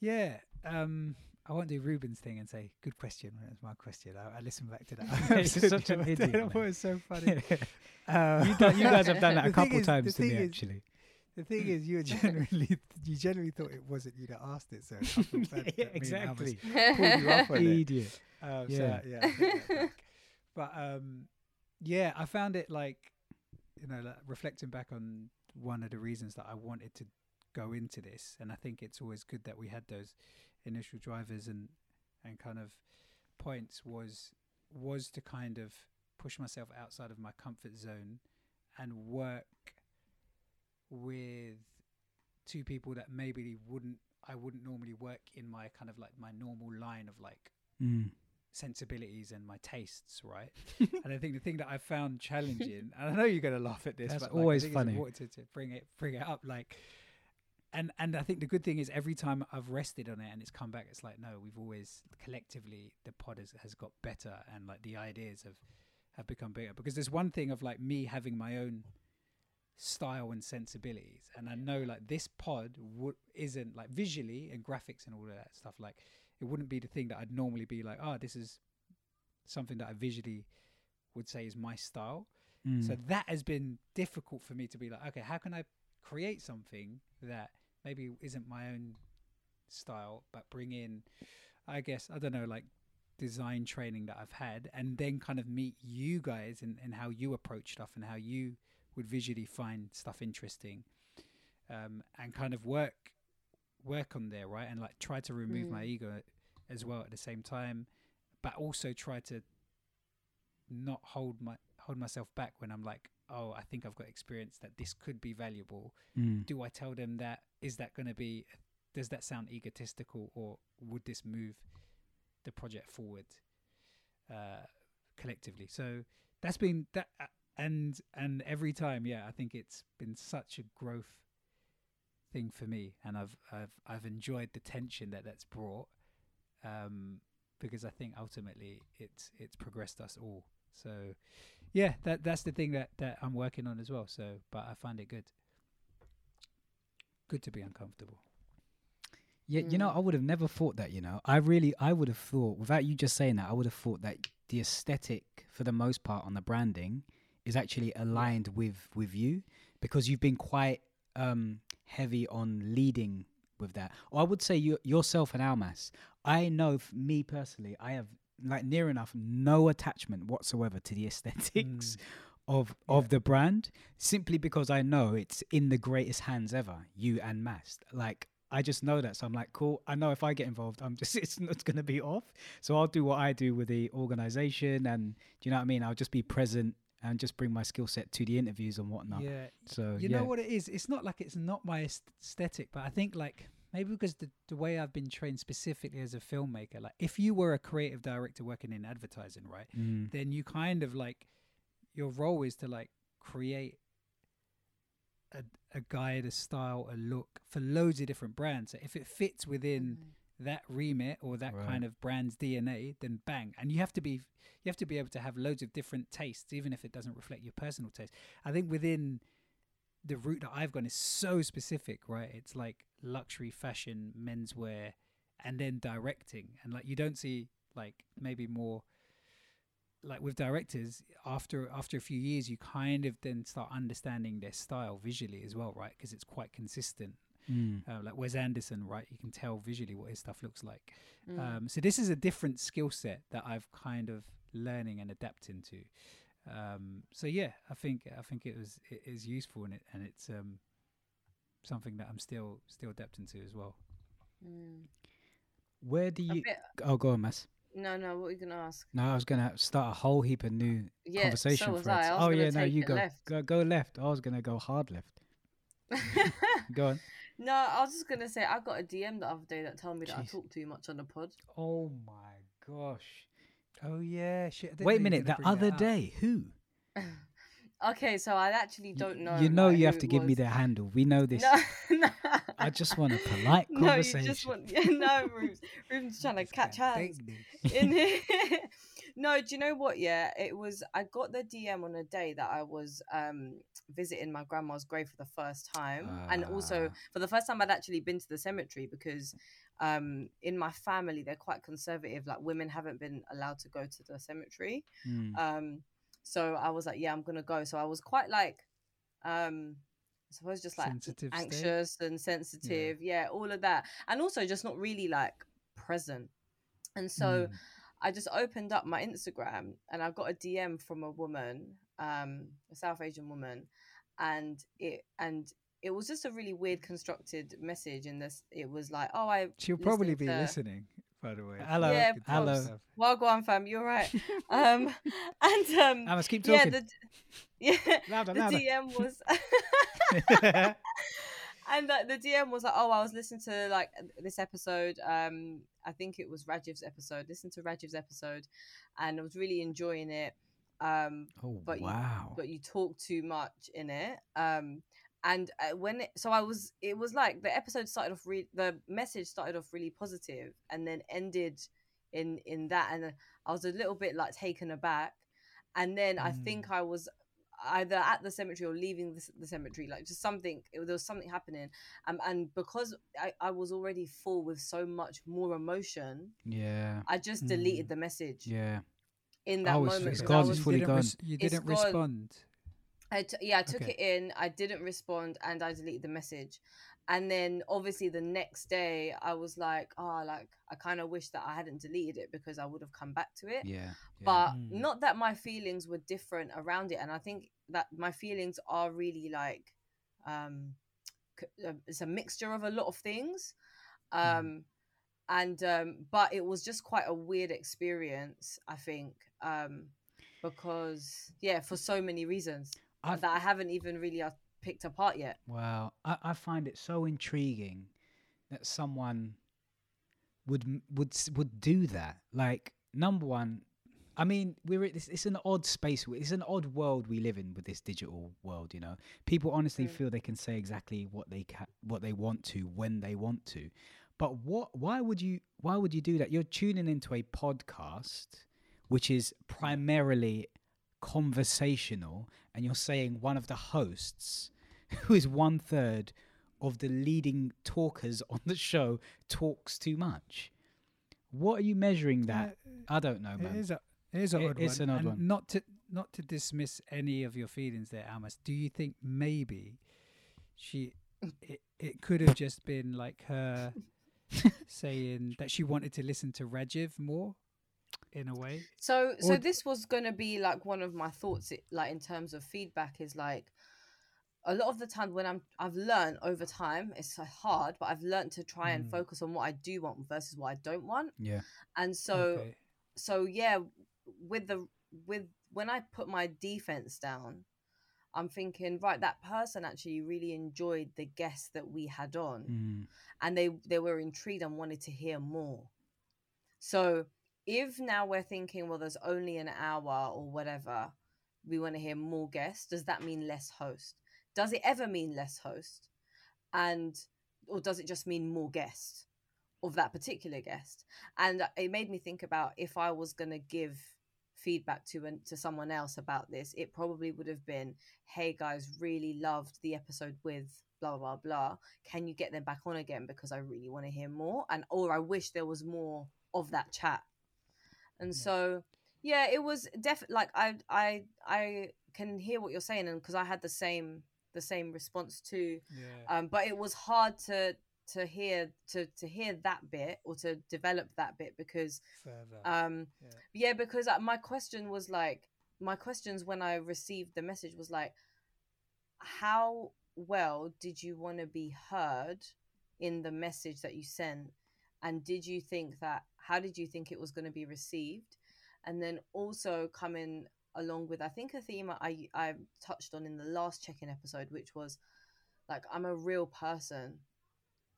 Yeah. Um, I won't do Reuben's thing and say good question when it's my question. I, I listened back to that. [LAUGHS] [LAUGHS] You're such the an other idiot, I thought man. it was so funny. Uh, you, guys, you guys have done that a couple is- the times to me thing is- actually The thing is, you [LAUGHS] generally you generally thought it wasn't you that asked it, so I feel [LAUGHS] bad Yeah, that me and exactly. [LAUGHS] Pulled you on it. idiot Um, Yeah. So, yeah. I take that back. but um, yeah, I found it like you know, like reflecting back on one of the reasons that I wanted to go into this, and I think it's always good that we had those initial drivers and and kind of points was was to kind of push myself outside of my comfort zone and work with two people that maybe wouldn't I wouldn't normally work in my kind of like my normal line of like Mm. sensibilities and my tastes, right? [LAUGHS] and I think the thing that I found challenging, and I know you're gonna laugh at this, That's but like, always funny. It's to, to bring it bring it up, like. And and I think the good thing is every time I've rested on it and it's come back, it's like no, we've always collectively the pod has, has got better and like the ideas have have become bigger because there's one thing of like me having my own style and sensibilities. And i know like this pod isn't like visually and graphics and all of that stuff like it wouldn't be the thing that i'd normally be like oh this is something that i visually would say is my style. So Mm. that has been difficult for me to be like okay how can i create something that maybe isn't my own style but bring in i guess i don't know like design training that i've had and then kind of meet you guys and, and how you approach stuff and how you would visually find stuff interesting um, and kind of work work on there right and like try to remove my Mm. ego as well at the same time but also try to not hold my hold myself back when i'm like oh i think i've got experience that this could be valuable Mm. do i tell them that is that going to be does that sound egotistical or would this move the project forward uh collectively so that's been that uh, and and every time yeah i think it's been such a growth thing for me. And i've i've i've enjoyed the tension that that's brought um because i think ultimately it's it's progressed us all. So yeah that that's the thing that that i'm working on as well. So but i find it good. Good to be uncomfortable. Yeah, you know, Mm. I would have never thought that. You know, I really, I would have thought without you just saying that, I would have thought that the aesthetic, for the most part, on the branding, is actually aligned with with you because you've been quite um heavy on leading with that. Or I would say you yourself and Almass. I know, me personally, I have like near enough no attachment whatsoever to the aesthetics of of the brand simply because I know it's in the greatest hands ever, you and Mast. Like I just know that, so I'm like, cool. I know if I get involved, I'm [LAUGHS] just it's not going to be off. So I'll do what I do with the organization, and do you know what I mean? I'll just be present and just bring my skill set to the interviews and whatnot. Yeah. So you yeah. know what it is? It's not like it's not my aesthetic, but I think like maybe because the the way I've been trained specifically as a filmmaker, like if you were a creative director working in advertising, right, Mm. then you kind of like your role is to like create a a guide, a style, a look for loads of different brands. So if it fits within that remit or that Right. kind of brand's DNA, then bang. And you have to be you have to be able to have loads of different tastes, even if it doesn't reflect your personal taste. I think within the route that I've gone is so specific, right? It's like luxury fashion, menswear, and then directing. And like you don't see like maybe more like with directors after after a few years you kind of then start understanding their style visually as well right because it's quite consistent Mm. uh, like Wes Anderson right you can tell visually what his stuff looks like Mm. um, so this is a different skill set that I've kind of learning and adapting to um, so yeah I think I think it was it is useful and it and it's um, something that I'm still still adapting to as well Mm. Where do you? bit- Oh, go on, Mas. No, no. What were you gonna ask? No, I was gonna start a whole heap of new Yeah, conversation so was threads. I. I was oh yeah, no, you go. left. go go left. I was gonna go hard left. [LAUGHS] Go on. No, I was just gonna say I got a DM the other day that told me that I Jeez. talk too much on the pod. Oh my gosh. oh yeah shit Wait a know you were minute. The that other day, who? [LAUGHS] Okay, so I actually don't know. You know like, you have to it give me was. their handle. We know this. No, [LAUGHS] no. I just want a polite conversation. [LAUGHS] No, you just want. Yeah, no, Rubes. Rubes trying to catch can't hands. in here. No, do you know what? Yeah, it was. I got the DM on a day that I was um visiting my grandma's grave for the first time, and also Ah. for the first time I'd actually been to the cemetery because um in my family they're quite conservative. Like women haven't been allowed to go to the cemetery. Mm. Um, so I was like, yeah, I'm gonna go. So I was quite like, um. I suppose just like Sensitive state? anxious and sensitive, yeah, all of that, and also just not really like present. And so Mm. I just opened up my Instagram and I got a DM from a woman, um, a South Asian woman, and it and it was just a really weird constructed message. And this, it was like, "Oh, I she'll probably be to- listening by the way. Hello. yeah, hello. Well, go on, fam. You're right. [LAUGHS] Um, [LAUGHS] and um, must keep yeah, talking. the [LAUGHS] yeah, Louder, the louder. DM was. and like the DM was like, "Oh, I was listening to like this episode. Um, I think it was Rajiv's episode. Listen to Rajiv's episode, and I was really enjoying it. Um, oh but wow. you but you talk too much in it. Um, and uh, when it, so I was, it was like the episode started off. Re- the message started off really positive, and then ended in in that, and I was a little bit like taken aback. And then I think I was either at the cemetery or leaving the, the cemetery, like just something. It, there was something happening, um, and because I, I was already full with so much more emotion, yeah. I just deleted the message Yeah. in that Oh, it's- moment. it's 'cause gone, I it's was- fully didn't gone. res- you didn't gone. respond. I t- yeah, I took Okay. it in. I didn't respond, and I deleted the message. And then obviously the next day, I was like, oh, like I kind of wish that I hadn't deleted it because I would have come back to it. Yeah. yeah. But Mm. not that my feelings were different around it, and I think that my feelings are really like, um, uh, it's a mixture of a lot of things. Um, and um, but it was just quite a weird experience, I think. Um, because yeah, for so many reasons I've- that I haven't even really uh, picked apart yet. Wow, I, I find it so intriguing that someone would would would do that. Like number one, I mean, we're it's, it's an odd space. It's an odd world we live in with this digital world. You know, people honestly Mm. feel they can say exactly what they ca- what they want to when they want to. But what? Why would you? Why would you do that? You're tuning into a podcast, which is primarily conversational, and you're saying one of the hosts, [LAUGHS] who is one third of the leading talkers on the show, talks too much. What are you measuring that? Uh, I don't know, man. is a it is an It- odd it's one. an odd and one. Not to not to dismiss any of your feelings there, Almass. Do you think maybe she it, it could have just been like her [LAUGHS] saying that she wanted to listen to Rajiv more in a way? So so Or- this was gonna be like one of my thoughts, like in terms of feedback, is like a lot of the time when I'm I've learned over time, it's hard, but I've learned to try and Mm. focus on what I do want versus what I don't want. Yeah. And so Okay. so yeah, with the with when I put my defense down, I'm thinking, right, that person actually really enjoyed the guest that we had on Mm. and they they were intrigued and wanted to hear more. So if now we're thinking, well, there's only an hour or whatever, we want to hear more guests, does that mean less host? Does it ever mean less host? And or does it just mean more guests of that particular guest? And uh, it made me think about if I was gonna give feedback to an, to someone else about this, it probably would have been, "Hey guys, really loved the episode with blah blah blah. Can you get them back on again because I really want to hear more and or I wish there was more of that chat." And so, yeah, it was definitely like I I I can hear what you're saying and because I had the same the same response too Yeah. um, but it was hard to to hear to to hear that bit or to develop that bit because Further. um Yeah. yeah because uh, my question was like my questions when i received the message was like how well did you want to be heard in the message that you sent and did you think that how did you think it was going to be received? And then also coming along with i think a theme i i touched on in the last check-in episode which was like i'm a real person.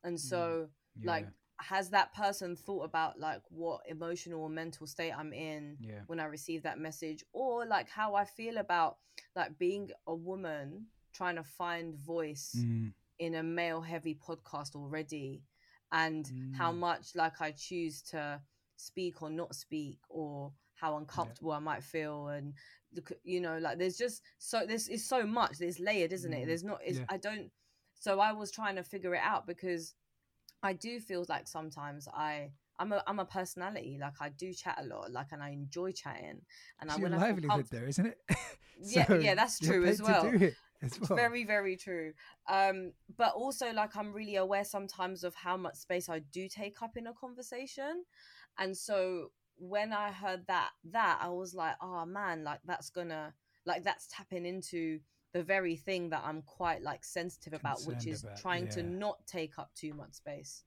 And so like has that person thought about like what emotional or mental state i'm in Yeah. when i receive that message? Or like how i feel about like being a woman trying to find voice Mm. in a male heavy podcast already and how Mm. much like i choose to speak or not speak or how uncomfortable i might feel and look you know like there's just so there's is so much there's layered isn't it Mm. there's not it's, Yeah. i don't so i was trying to figure it out because i do feel like sometimes i I'm a I'm a personality. Like I do chat a lot. Like and I enjoy chatting. And I It's your I feel livelihood there, isn't it? [LAUGHS] Yeah, So yeah, that's true as well. As It's well. very, very true. Um, but also like I'm really aware sometimes of how much space I do take up in a conversation. And so when I heard that that I was like, oh man, like that's gonna like that's tapping into the very thing that I'm quite like sensitive about, which is about, trying to not take up too much space.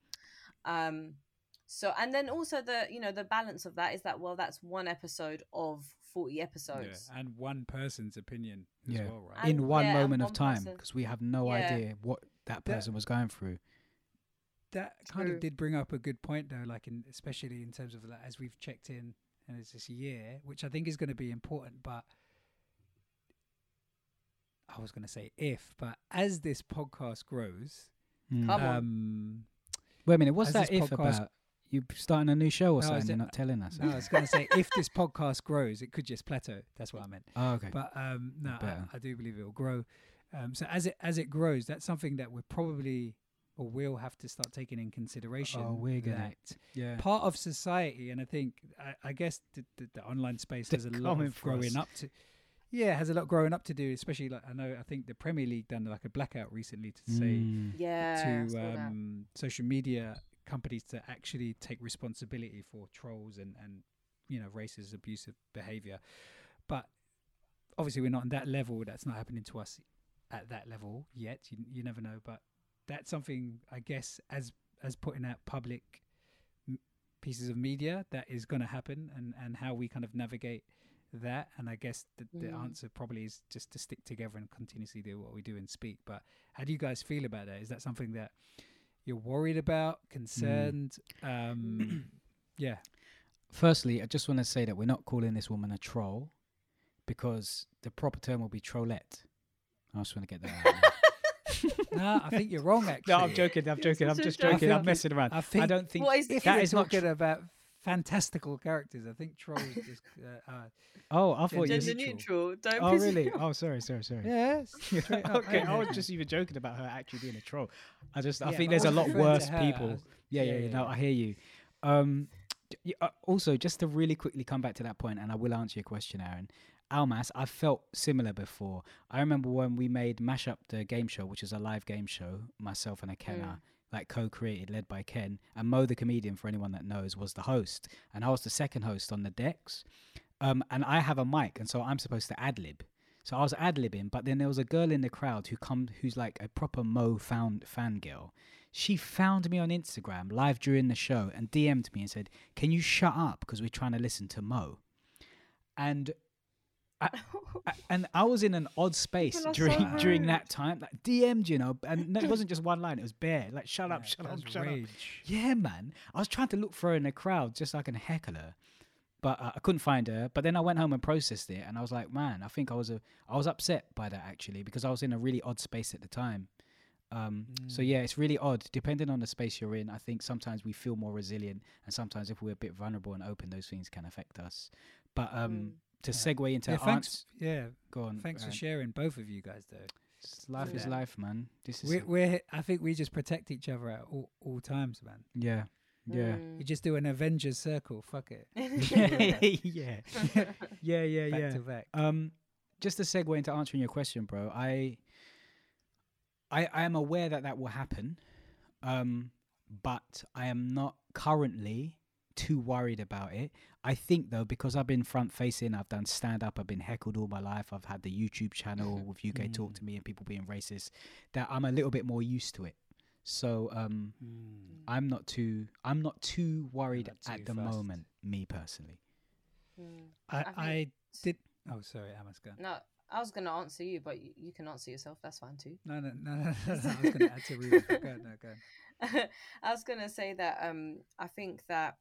Um so and then also the you know the balance of that is that well that's one episode of 40 episodes Yeah, and one person's opinion as Yeah. well, right? In And- one yeah, and moment of time, because we have no Yeah. idea what that That- person was going through. that kind True. of did bring up a good point though like in especially in terms of like as we've checked in and it's this year which i think is going to be important but i was going to say if but as this podcast grows Mm. Come on. um Wait a minute, what's that if podcast- about? You starting a new show or No, something? said- You're not telling us. no, i was going to say [LAUGHS] if this podcast grows it could just plateau that's what i meant Oh, okay. but um no I, I do believe it will grow um so as it as it grows that's something that we're probably or will have to start taking in consideration oh, we're gonna. Yeah. part of society, and I think I, I guess the, the, the online space They're has a lot of growing up to. Yeah, has a lot growing up to do, especially like I know I think the Premier League done like a blackout recently to say Mm. yeah to um, social media companies to actually take responsibility for trolls and and you know racist abusive behavior, but obviously we're not on that level. That's not happening to us at that level yet. You you never know, but that's something I guess as as putting out public m- pieces of media that is going to happen, and and how we kind of navigate that. And I guess the, the Mm. answer probably is just to stick together and continuously do what we do and speak. But how do you guys feel about that? Is that something that you're worried about, concerned? Um, [CLEARS THROAT] yeah, Firstly, I just want to say that we're not calling this woman a troll because the proper term will be trollette. I just want to get that out. [LAUGHS] no, I think you're wrong. Actually, no, I'm joking. I'm joking. I'm just joking. I'm messing around. I I, don't think What is If that not. talking about fantastical characters, I think trolls just [LAUGHS] uh, are Oh, I thought you. Gender gender neutral. neutral don't Oh, really? Oh, sorry, sorry, sorry. yes. [LAUGHS] okay, ain't I was just even joking about her actually being a troll. I just, I Yeah, think there's a lot worse people. Yeah, yeah, yeah, yeah. yeah, No. I hear you. Um, d- y- uh, also, just to really quickly come back to that point, and I will answer your question, Aaron. Almass, I felt similar before. I remember when we made Mashup the game show, which is a live game show, myself and a Kenna, like co-created, led by Ken, and Mo the comedian, for anyone that knows, was the host, and I was the second host on the decks. Um, and I have a mic, and so I'm supposed to ad lib. So I was ad libbing, but then there was a girl in the crowd who come who's like a proper Mo found fangirl. She found me on Instagram live during the show and DM'd me and said, "Can you shut up because we're trying to listen to Mo?" And I, I- [LAUGHS] and I was in an odd space People are so during during that time, like DM'd, you know, and no, it wasn't just one line; it was bare, like "Shut up, Yeah, shut up, that's shut up." Yeah, man. I was trying to look for her in the crowd just so I can heckle her, but uh, I couldn't find her. But then I went home and processed it, and I was like, man, I think I was a, I was upset by that actually because I was in a really odd space at the time. Um, So Mm. yeah, it's really odd. Depending on the space you're in, I think sometimes we feel more resilient, and sometimes if we're a bit vulnerable and open, those things can affect us. But um, to Yeah. segue into Yeah, thanks. Yeah, go on. thanks for sharing, both of you guys. Though S- Life is life, man. This is we're, we're, I think we just protect each other at all, all times, man. yeah, yeah. Mm. We just do an Avengers circle. Fuck it. [LAUGHS] [LAUGHS] [LAUGHS] yeah, yeah, yeah, back yeah. to back. Um, just to segue into answering your question, bro. I, I, I am aware that that will happen, um, but I am not currently too worried about it. I think though, because I've been front facing, I've done stand up, I've been heckled all my life. I've had the YouTube channel with UK Talk Mm. to Me and people being racist. That I'm a little bit more used to it. So um, I'm not too I'm not too worried not too at the fussed. moment. Me personally. Mm. I, think I did. Oh, sorry, Almass, go. no i was gonna answer you but you, you can answer yourself that's fine too No, no, no, [LAUGHS] no, no, no, I was [LAUGHS] going to add to Reuben. Go ahead, no, go ahead. [LAUGHS] I was gonna say that um I think that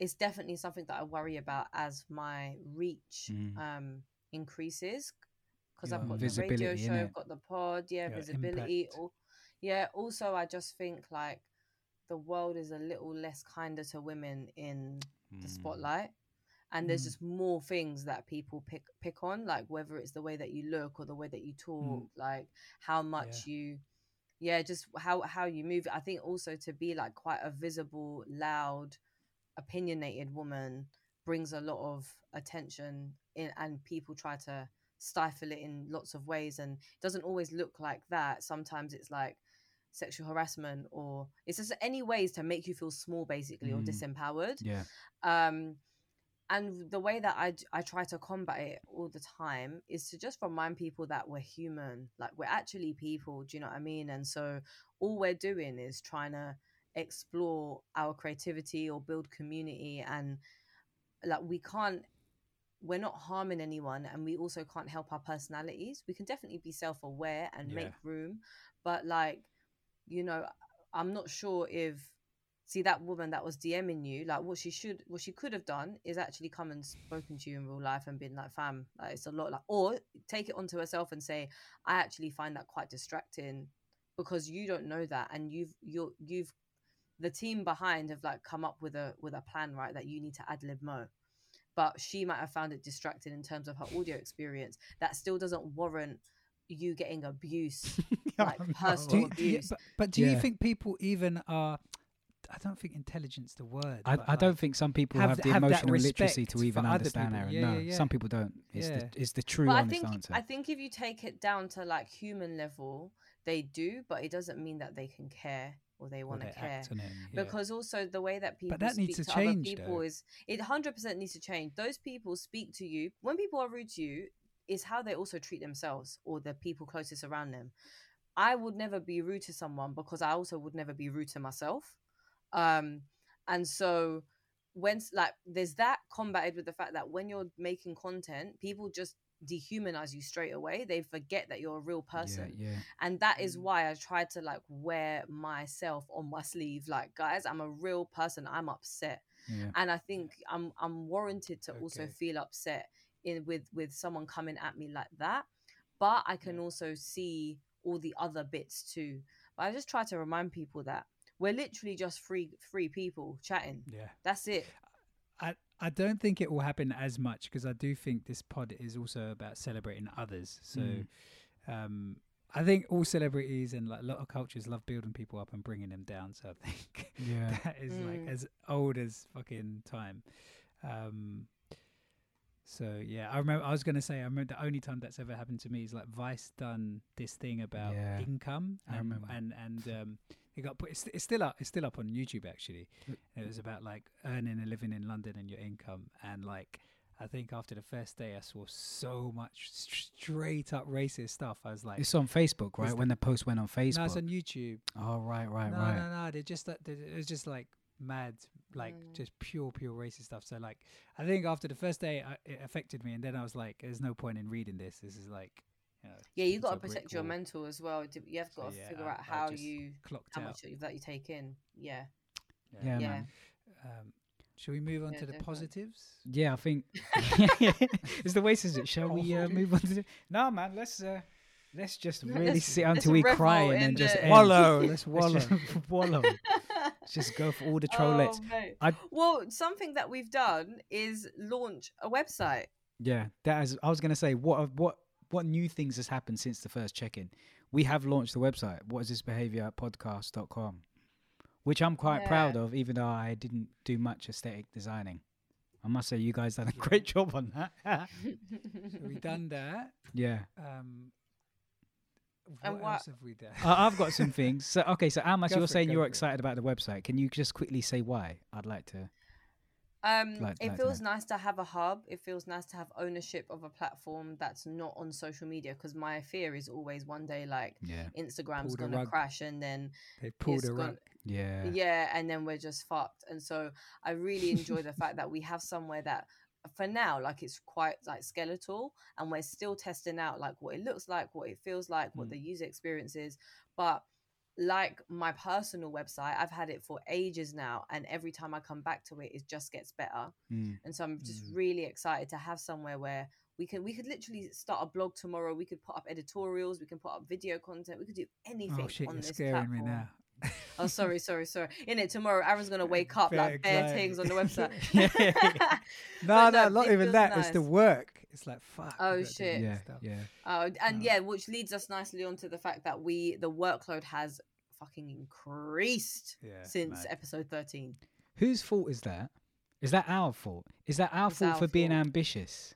it's definitely something that I worry about as my reach Mm. um increases because I've got the radio show. I've got the pod, yeah, Your visibility. yeah, also I just think like the world is a little less kinder to women in the Mm. spotlight. And there's Mm. just more things that people pick pick on, like whether it's the way that you look or the way that you talk, like how much you yeah just how how you move i think also to be like quite a visible loud opinionated woman brings a lot of attention in and people try to stifle it in lots of ways and it doesn't always look like that sometimes it's like sexual harassment or it's just any ways to make you feel small basically or Mm. disempowered Yeah. um and the way that I, I try to combat it all the time is to just remind people that we're human like we're actually people do you know what i mean and so all we're doing is trying to explore our creativity or build community and like we can't we're not harming anyone and we also can't help our personalities. We can definitely be self-aware and make room but like you know i'm not sure if see that woman that was dming you like what she should what she could have done is actually come and spoken to you in real life and been like fam like, it's a lot like or take it onto herself and say i actually find that quite distracting because you don't know that and you've you're you've the team behind have like come up with a with a plan right that you need to ad lib mo but she might have found it distracting in terms of her audio experience that still doesn't warrant you getting abuse [LAUGHS] like Do personal you- do you- abuse but, but do you think people even are? I don't think intelligence the word. I, but I don't like, think some people have have, the have emotional literacy to even understand. Aaron. Yeah, no, yeah, yeah. some people don't. It's Yeah. the it's the true but I honest think answer. I think if you take it down to like human level, they do, but it doesn't mean that they can care or they want to care. it, yeah. Because also the way that people that speak needs to to, change, other people though. is it hundred percent needs to change. Those people speak to you when people are rude to you is how they also treat themselves or the people closest around them. I would never be rude to someone because I also would never be rude to myself. Um, and so when like there's that combated with the fact that when you're making content, people just dehumanize you straight away. They forget that you're a real person. yeah. And that is mm. why I try to like wear myself on my sleeve. Like, guys, I'm a real person. I'm upset. Yeah. And I think I'm I'm warranted to also feel upset in with with someone coming at me like that. But I can also see all the other bits too. But I just try to remind people that we're literally just free free people chatting. Yeah. That's it. I, I don't think it will happen as much because I do think this pod is also about celebrating others. So Mm. um, I think all celebrities and like a lot of cultures love building people up and bringing them down. So I think Yeah. [LAUGHS] that is like Mm. as old as fucking time. Um, so yeah, I remember. I was gonna say I remember the only time that's ever happened to me is like Vice done this thing about Yeah, income, I and remember. and and um, it got put. It's, it's still up. It's still up on YouTube actually. It was about like earning a living in London and your income, and like I think after the first day, I saw so much straight up racist stuff. I was like, It's on Facebook, right? When the post went on Facebook. no, it's on YouTube. oh, right, right, no, right. no, no. No. They're just like they're- it was just like mad, like Mm. just pure, pure racist stuff. So like, I think after the first day, I, it affected me, and then I was like, "There's no point in reading this. This is like, you know, Yeah, you it's got to protect your mental as well. You have So, got to yeah, figure I- out how you clocked how out. much of that you take in. Yeah. Yeah, Yeah. man. Um, should we move on Yeah, to the definitely. positives? Yeah, I think [LAUGHS] [LAUGHS] it's the way says it. Shall we uh, move on to the... No, man, let's uh, let's just really Let's- sit until we cry and then in just end. [LAUGHS] Wallow. Let's Let's wallow. just wallow. Let's just go for all the trollets. Oh, mate. I Well, something that we've done is launch a website. yeah, that is. I was gonna say what have- what what new things has happened since the first check-in. We have launched the website. What is this behavior podcast.com, which I'm quite proud of, even though I didn't do much aesthetic designing. I must say, you guys done a great job on that. [LAUGHS] [LAUGHS] So we done that. yeah. Um, And what what- else have we done? I- I've got some things. So okay, so Almass, Go you're saying you're for it. excited about the website. Can you just quickly say why? I'd like to. Um, Like- it like feels know. nice to have a hub. It feels nice to have ownership of a platform that's not on social media. Because my fear is always one day like Yeah. Instagram's Pull gonna crash and then They pulled it's a gone- rug. Yeah. yeah and then we're just fucked and so i really enjoy the fact that we have somewhere that for now like it's quite like skeletal and we're still testing out like what it looks like what it feels like what Mm. the user experience is but like my personal website i've had it for ages now and every time i come back to it it just gets better Mm. and so i'm just Mm. really excited to have somewhere where we can we could literally start a blog tomorrow we could put up editorials we can put up video content we could do anything Oh shit, on you're this scaring me platform. now. Oh, sorry, sorry, sorry. In it tomorrow, Aaron's gonna wake [LAUGHS] up Very like bare things on the [LAUGHS] website. [LAUGHS] No, no, no, not even that. It's the work. It's like fuck. Oh, we gotta do shit. Yeah. Yeah. Oh, and No. yeah, which leads us nicely onto the fact that we the workload has fucking increased Yeah, since mad. episode thirteen. Whose fault is that? Is that our fault? Is that our It's fault our for being ambitious?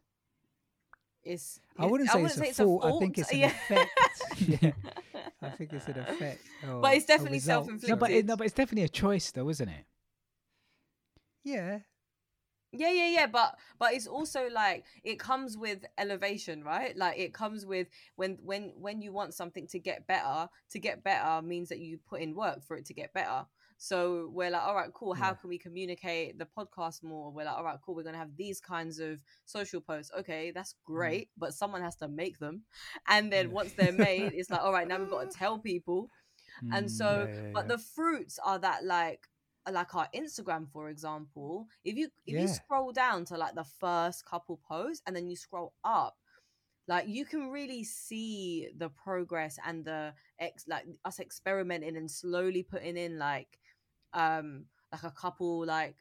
It's I wouldn't say, it's, a fault. I think it's an yeah. effect. [LAUGHS] yeah. [LAUGHS] I think it's an effect. or But it's definitely self-inflicted. No, but it, no, but it's definitely a choice, though, isn't it? Yeah. Yeah, yeah, yeah, but but it's also like it comes with elevation, right? Like it comes with when when when you want something to get better, to get better means that you put in work for it to get better. So we're like, all right, cool. How Yeah. can we communicate the podcast more? We're like, all right, cool. We're gonna have these kinds of social posts. Okay, that's great, but someone has to make them. And then Yeah. once they're made, it's like, all right, now we've got to [LAUGHS] tell people. And Mm. so, Yeah, yeah, but the fruits are that like like our Instagram, for example, if you if you scroll down to like the first couple posts and then you scroll up, like you can really see the progress and the ex like us experimenting and slowly putting in like um like a couple like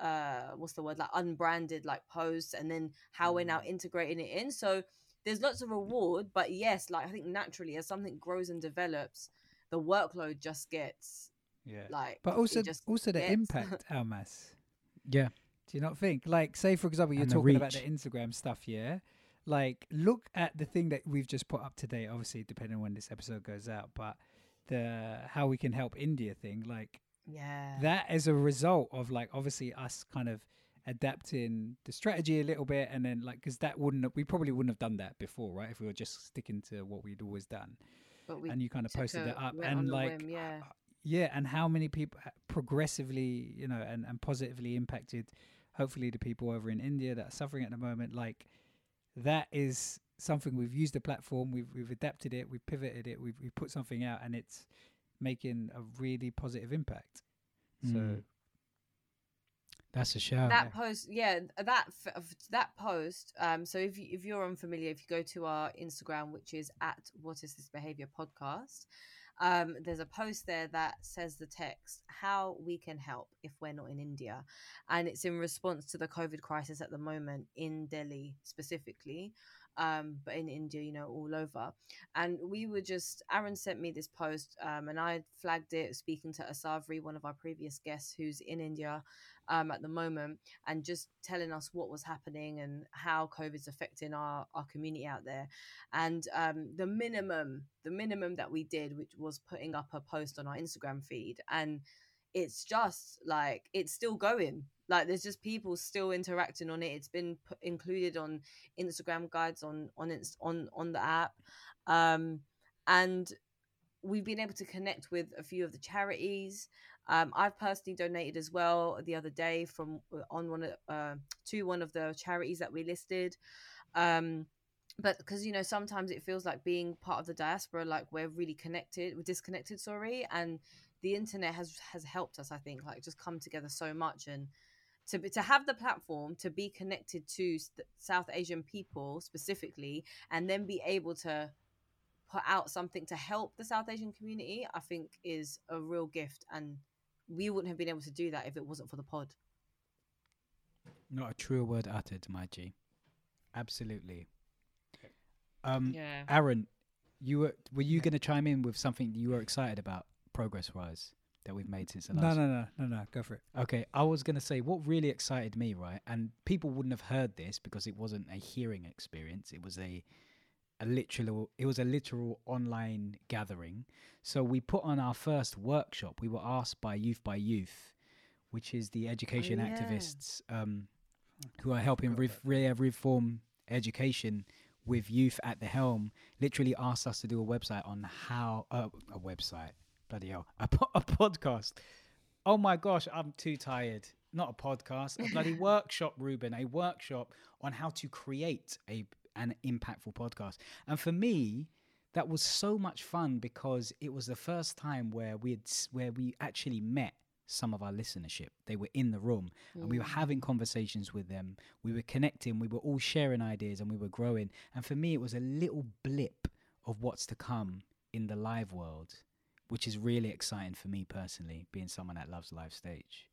uh what's the word like unbranded like posts and then how we're now integrating it in. So there's lots of reward but yes like i think naturally as something grows and develops the workload just gets Yeah. like But also, just also the gets- [LAUGHS] impact, Almass. Yeah. Do you not think? Like, say for example, you're And the talking about the. Instagram stuff, yeah. Like, look at the thing that we've just put up today. Obviously, depending on when this episode goes out, but the how we can help India thing, like yeah that is a result of like obviously us kind of adapting the strategy a little bit, and then like because that wouldn't have, we probably wouldn't have done that before, right? If we were just sticking to what we'd always done, but we and you kind of posted a- it up, and like whim, yeah yeah and how many people ha- progressively you know and, and positively impacted hopefully the people over in india that are suffering at the moment like that is something we've used the platform we've, we've adapted it we've pivoted it we've, we've put something out and it's making a really positive impact so Mm. That's a show. that post yeah that f- f- that post um so if you, if you're unfamiliar if you go to our instagram which is at what is this behavior podcast um there's a post there that says the text how we can help if we're not in india and it's in response to the covid crisis at the moment in delhi specifically um but in india you know all over and we were just aaron sent me this post um and i flagged it speaking to asavri one of our previous guests who's in india um, at the moment and just telling us what was happening and how COVID's affecting our, our community out there. And um, the minimum, the minimum that we did, which was putting up a post on our Instagram feed. And it's just like, it's still going. Like there's just people still interacting on it. It's been put, included on Instagram guides on on Inst- on on the app, um, and we've been able to connect with a few of the charities. Um, I've personally donated as well the other day from uh, on one of uh, to one of the charities that we listed. Um, but because you know sometimes it feels like being part of the diaspora, like we're really connected, we're disconnected. Sorry, and the internet has has helped us. I think like just come together so much and to be- to have the platform to be connected to South Asian people specifically, and then be able to put out something to help the South Asian community, I think is a real gift. And we wouldn't have been able to do that if it wasn't for the pod. Not a true word uttered, my G. Absolutely. Um, Yeah. Aaron, you were were you going to chime in with something you were excited about progress wise that we've made since the no last? no no no no no. go for it Okay, I was going to say what really excited me, right? And people wouldn't have heard this because it wasn't a hearing experience. It was a a literal it was a literal online gathering. So we put on our first workshop. We were asked by Youth by Youth, which is the education yeah. activists um, who are helping re- re- reform education with youth at the helm. Literally asked us to do a website on how uh, a website bloody hell a, po- a podcast Oh my gosh, I'm too tired. Not a podcast, a bloody [LAUGHS] workshop, Reuben, a workshop on how to create a an impactful podcast. And for me, that was so much fun because it was the first time where we had where we actually met some of our listenership. They were in the room and we were mm. having conversations with them. We were connecting, we were all sharing ideas and we were growing. And for me, it was a little blip of what's to come in the live world which is really exciting for me personally, being someone that loves live stage.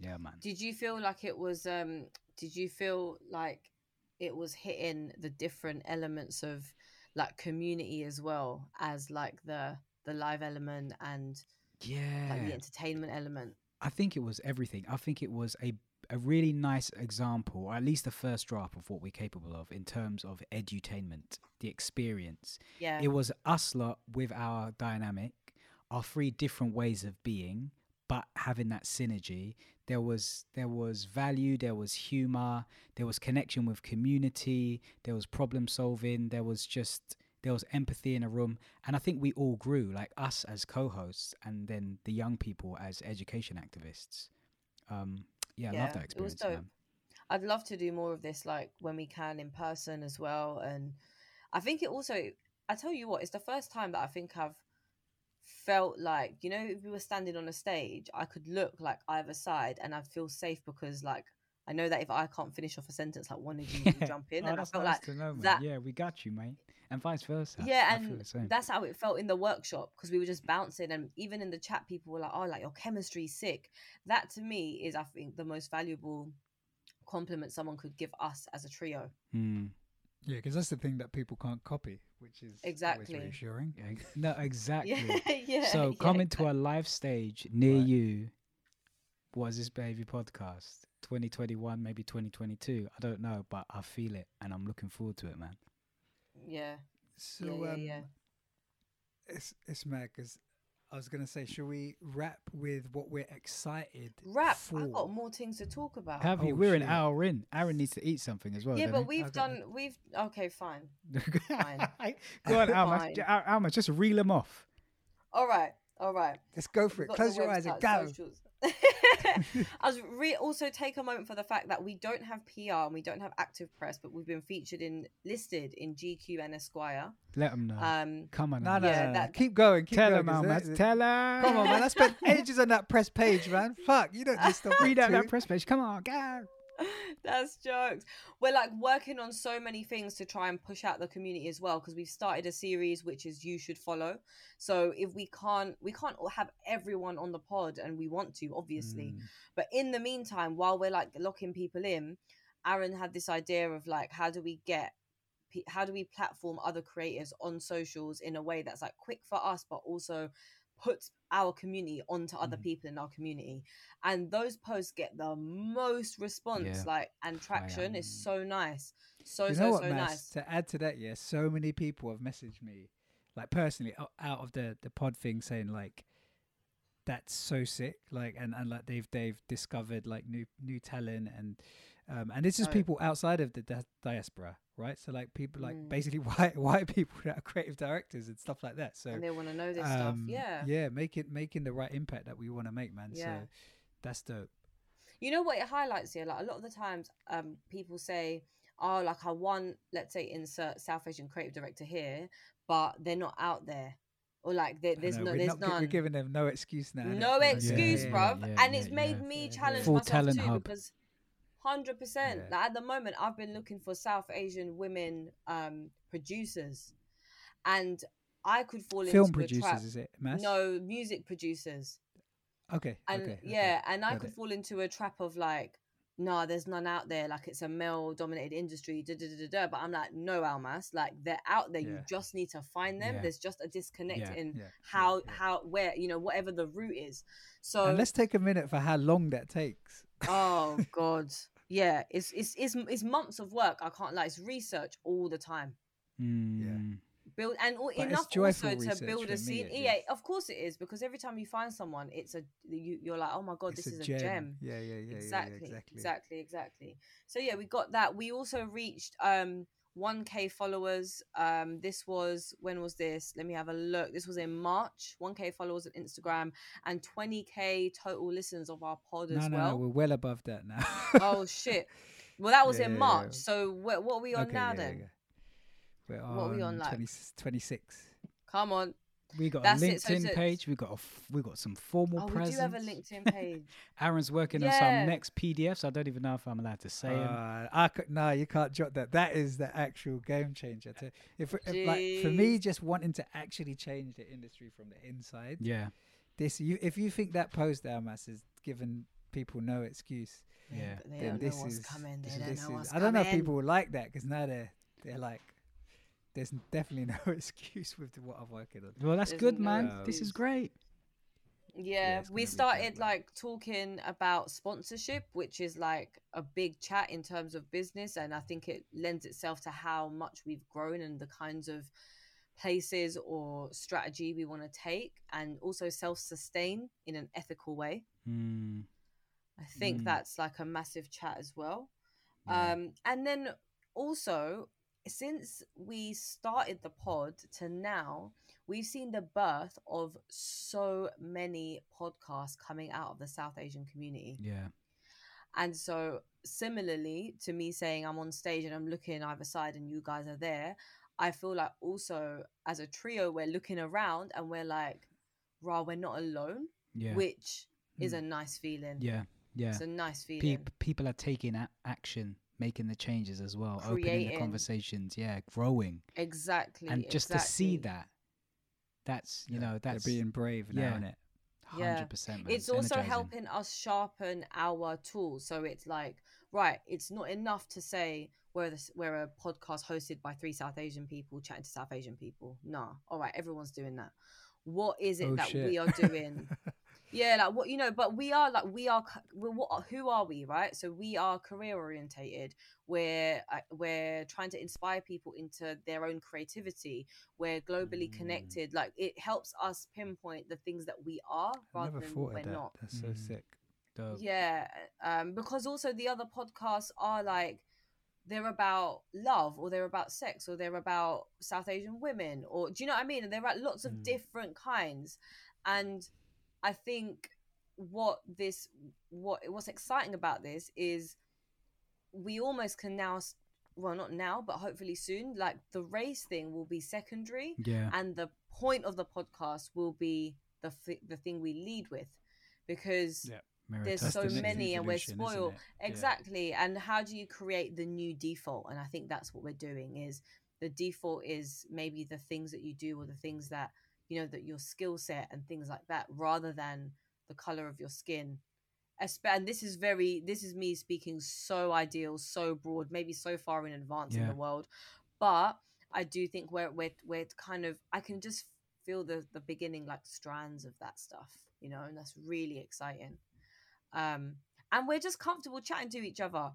Yeah, man. Did you feel like it was? um Did you feel like it was hitting the different elements of like community as well as like the the live element and Yeah. like the entertainment element? I think it was everything. I think it was a a really nice example, or at least the first draft of what we're capable of in terms of edutainment, the experience. Yeah. It was us lot with our dynamic, our three different ways of being, but having that synergy. There was there was value, there was humor, there was connection with community, there was problem solving, there was just there was empathy in a room, and I think we all grew, like us as co-hosts, and then the young people as education activists. Um, yeah, I love that it was experience, dope. I'd love to do more of this, like when we can in person as well. And I think it also, I tell you what, it's the first time that I think I've felt like, you know, if we were standing on a stage, I could look like either side and I'd feel safe because, like, I know that if I can't finish off a sentence, like one of you will [LAUGHS] jump in, Oh, and I felt nice like to know, that. Yeah, we got you, mate, and vice versa. Yeah, I and that's how it felt in the workshop because we were just bouncing, and even in the chat, people were like, "Oh, like your chemistry's sick." That to me is, I think, the most valuable compliment someone could give us as a trio. Hmm. Yeah, because that's the thing that people can't copy, which is Exactly. reassuring. Yeah, no, [LAUGHS] exactly. [LAUGHS] yeah, so yeah, coming to a live stage near Right. you was this baby podcast 2021 maybe 2022 i don't know but i feel it and i'm looking forward to it man Yeah, So yeah, yeah, um, yeah. it's it's mad because I was gonna say, should we wrap with what we're excited Wrap. for? I've got more things to talk about. have you Oh, we're an shit. hour in aaron needs to eat something as well yeah, doesn't but we've Okay. done. We've okay, fine. [LAUGHS] fine. go on alma Fine. J- Al- alma just reel them off All right, all right. Let's go for it. Close your eyes and go. socials. [LAUGHS] I was re- also take a moment for the fact that we don't have PR and we don't have active press, but we've been featured in listed in GQ and Esquire. let them know Um, come on No, Alma. no, Yeah, no, no. that- Keep going. Keep tell going. them 'cause alma that- tell them Come on, man. I spent [LAUGHS] ages on that press page, man. Fuck, you don't just stop. [LAUGHS] read at out that press page come on go [LAUGHS] That's jokes. We're like working on so many things to try and push out the community as well because we've started a series which is you should follow. So if we can't we can't have everyone on the pod and we want to obviously. Mm. But in the meantime while we're like locking people in, Aaron had this idea of like how do we get how do we platform other creators on socials in a way that's like quick for us but also puts our community onto other Mhm. people in our community and those posts get the most response Yeah. like and traction is so nice so you so what, so Mass? nice To add to that, yeah, so many people have messaged me, like personally, out of the the pod thing, saying like, "That's so sick!" Like, and and like they've they've discovered like new new talent and um and it's just Right. people outside of the di- diaspora, right? So like people like Mm. basically [LAUGHS] white white people that are creative directors and stuff like that. So and they want to know this stuff um, yeah yeah, make it making the right impact that we want to make, man. Yeah. So that's dope. you know what it highlights here like a lot of the times um people say oh like i want let's say insert south asian creative director here but they're not out there or like there, there's no we're there's not none We're giving them no excuse now. no Like, excuse yeah, bruv yeah, and yeah, it's made yeah. me Yeah. challenge Full myself talent too hub. because 100% like at the moment i've been looking for south asian women um producers and i could fall Film into a trap producers, is it? Mass? no music producers Okay. and okay, okay. yeah and i got could it. fall into a trap of like no there's none out there like it's a male dominated industry da, da, da, da, da. but i'm like no Almass like they're out there you just need to find them Yeah. there's just a disconnect Yeah, in yeah, yeah, how yeah. how where you know whatever the route is so and let's take a minute for how long that takes. oh [LAUGHS] god yeah it's, it's it's it's months of work i can't lie it's research all the time Mm. build and al- But enough also to build a scene at yeah least. of course it is because every time you find someone it's a you, you're like oh my god it's this a is a gem. gem Yeah, yeah, yeah, exactly, yeah, yeah, exactly. exactly exactly so yeah we got that we also reached um 1k followers um this was when was this let me have a look this was in march 1k followers on instagram and 20k total listens of our pod No, as no, well no, we're well above that now. oh shit well that was Yeah, in march yeah. so what, what are we on Okay, now yeah, then yeah. We're What are we on, like? 20 26. come on we got That's a it, so linkedin page we got a f- we got some formal oh we presence do have a linkedin [LAUGHS] page aaron's working on some next pdfs i don't even know if i'm allowed to say 'em. Uh, I could, no, you can't jot that. That is the actual game changer. To, if, if like for me, just wanting to actually change the industry from the inside, yeah this you if you think that post Almass is giving people no excuse, Yeah. but they then don't know this what's is coming this, this is- I don't know if people will like that because now they're they're like, there's definitely [LAUGHS] no excuse with what I'm working on. well that's There's good no man excuse. this is great Yeah, it's we started like talking about sponsorship, which is like a big chat in terms of business, and I think it lends itself to how much we've grown and the kinds of places or strategy we want to take, and also self-sustain in an ethical way. Mm. I think Mm. that's like a massive chat as well. Yeah. Um, and then also since we started the pod to now, we've seen the birth of so many podcasts coming out of the South Asian community. Yeah. And so, similarly to me saying I'm on stage and I'm looking either side and you guys are there, I feel like also as a trio, we're looking around and we're like, rah, we're not alone, Yeah. which is Mm. a nice feeling. Yeah. Yeah. It's a nice feeling. Peop people are taking a- action, making the changes as well, opening the conversations. Yeah, growing. Exactly. and just to see that, that's you Yeah, know that's they're being brave now, yeah. innit? Yeah. hundred percent. it's also helping us sharpen our tools so it's like right it's not enough to say we're this, we're a podcast hosted by three south asian people chatting to south asian people nah all right everyone's doing that what is it Oh, that we are [LAUGHS] doing yeah like what you know but we are like we are we're what who are we right so we are career orientated we're uh, we're trying to inspire people into their own creativity we're globally Mm. connected like it helps us pinpoint the things that we are I rather never than thought what we're that. not That's so Mm. sick. Dope. yeah um because also the other podcasts are like they're about love or they're about sex or they're about south asian women or do you know what i mean and they're about lots of Mm. different kinds and i think what this what what's exciting about this is we almost can now well not now but hopefully soon like the race thing will be secondary Yeah. and the point of the podcast will be the f- the thing we lead with because Yeah. there's so many and we're spoiled it? Yeah. exactly and how do you create the new default and i think that's what we're doing is the default is maybe the things that you do or the things that you know that your skill set and things like that rather than the color of your skin. And this is very this is me speaking so ideal so broad maybe so far in advance in the world but i do think we're we're, we're kind of i can just feel the the beginning like strands of that stuff you know and that's really exciting. Um and we're just comfortable chatting to each other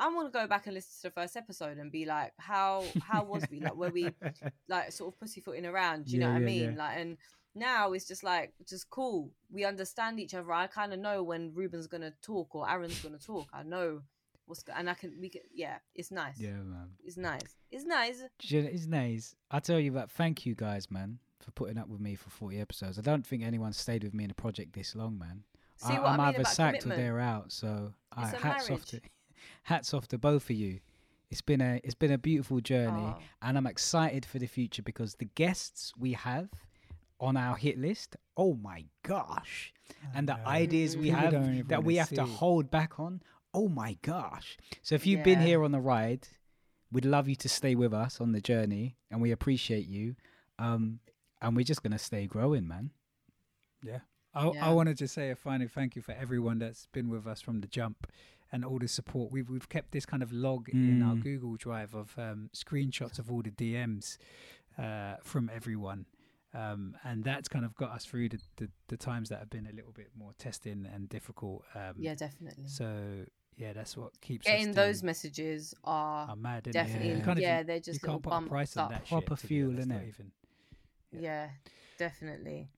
i want to go back and listen to the first episode and be like how how was we like were we [LAUGHS] like sort of pussyfooting around do you know Yeah, what i mean yeah. like and now it's just like just cool we understand each other i kind of know when Reuben's gonna talk or aaron's gonna talk i know what's go- and i can we can yeah it's nice Yeah, man. it's nice it's nice know, It's nice. I tell you what, thank you guys, man, for putting up with me for 40 episodes. I don't think anyone stayed with me in a project this long, man. See I, what I am mean either sacked or they're out. So I, It's a hats off to. Hats off to both of you. It's been a it's been a beautiful journey, Oh. and I'm excited for the future because the guests we have on our hit list. Oh my gosh! and the ideas we People have don't that we wanna have to hold back on. Oh my gosh! So if you've been here on the ride, we'd love you to stay with us on the journey, and we appreciate you. Um, and we're just gonna stay growing, man. Yeah. I, Yeah. I wanted to say a final thank you for everyone that's been with us from the jump and all the support. We've we've kept this kind of log in our Mm. Google Drive of um, screenshots of all the DMs uh, from everyone. Um, and that's kind of got us through the, the, the times that have been a little bit more testing and difficult. Um, yeah definitely So yeah, that's what keeps getting us those messages are are mad. innit? definitely You Yeah. can't yeah even- they're you just can't put a price on that. Proper shit, fuel, honest, not innit? even- yeah definitely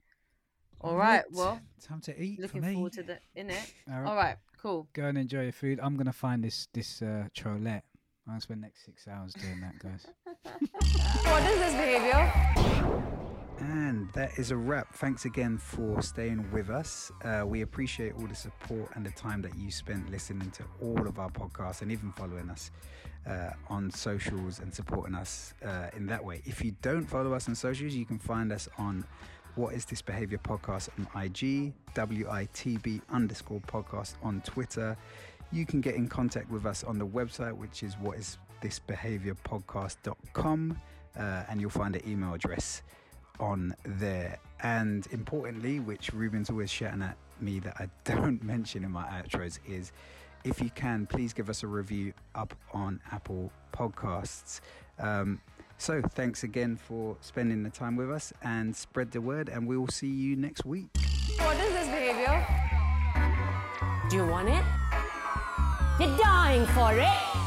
Alright, right well time to eat. for looking me. forward to the in it [LAUGHS] All right. all right cool Go and enjoy your food. I'm gonna find this this uh, trolette. I'm gonna spend the next six hours doing that, guys. [LAUGHS] What is this behavior? And that is a wrap. Thanks again for staying with us. Uh, we appreciate all the support and the time that you spent listening to all of our podcasts and even following us uh, on socials and supporting us uh, in that way. If you don't follow us on socials, you can find us on What Is This Behavior Podcast on IG, WITB underscore podcast on Twitter. You can get in contact with us on the website, which is what is this behavior podcast.com, uh, and you'll find an email address on there. And importantly, which Reuben's always shouting at me that I [LAUGHS] don't mention in my outros, is if you can, please give us a review up on Apple Podcasts. Um, so thanks again for spending the time with us and spread the word, and we will see you next week. What is this behavior? Do you want it? You're dying for it.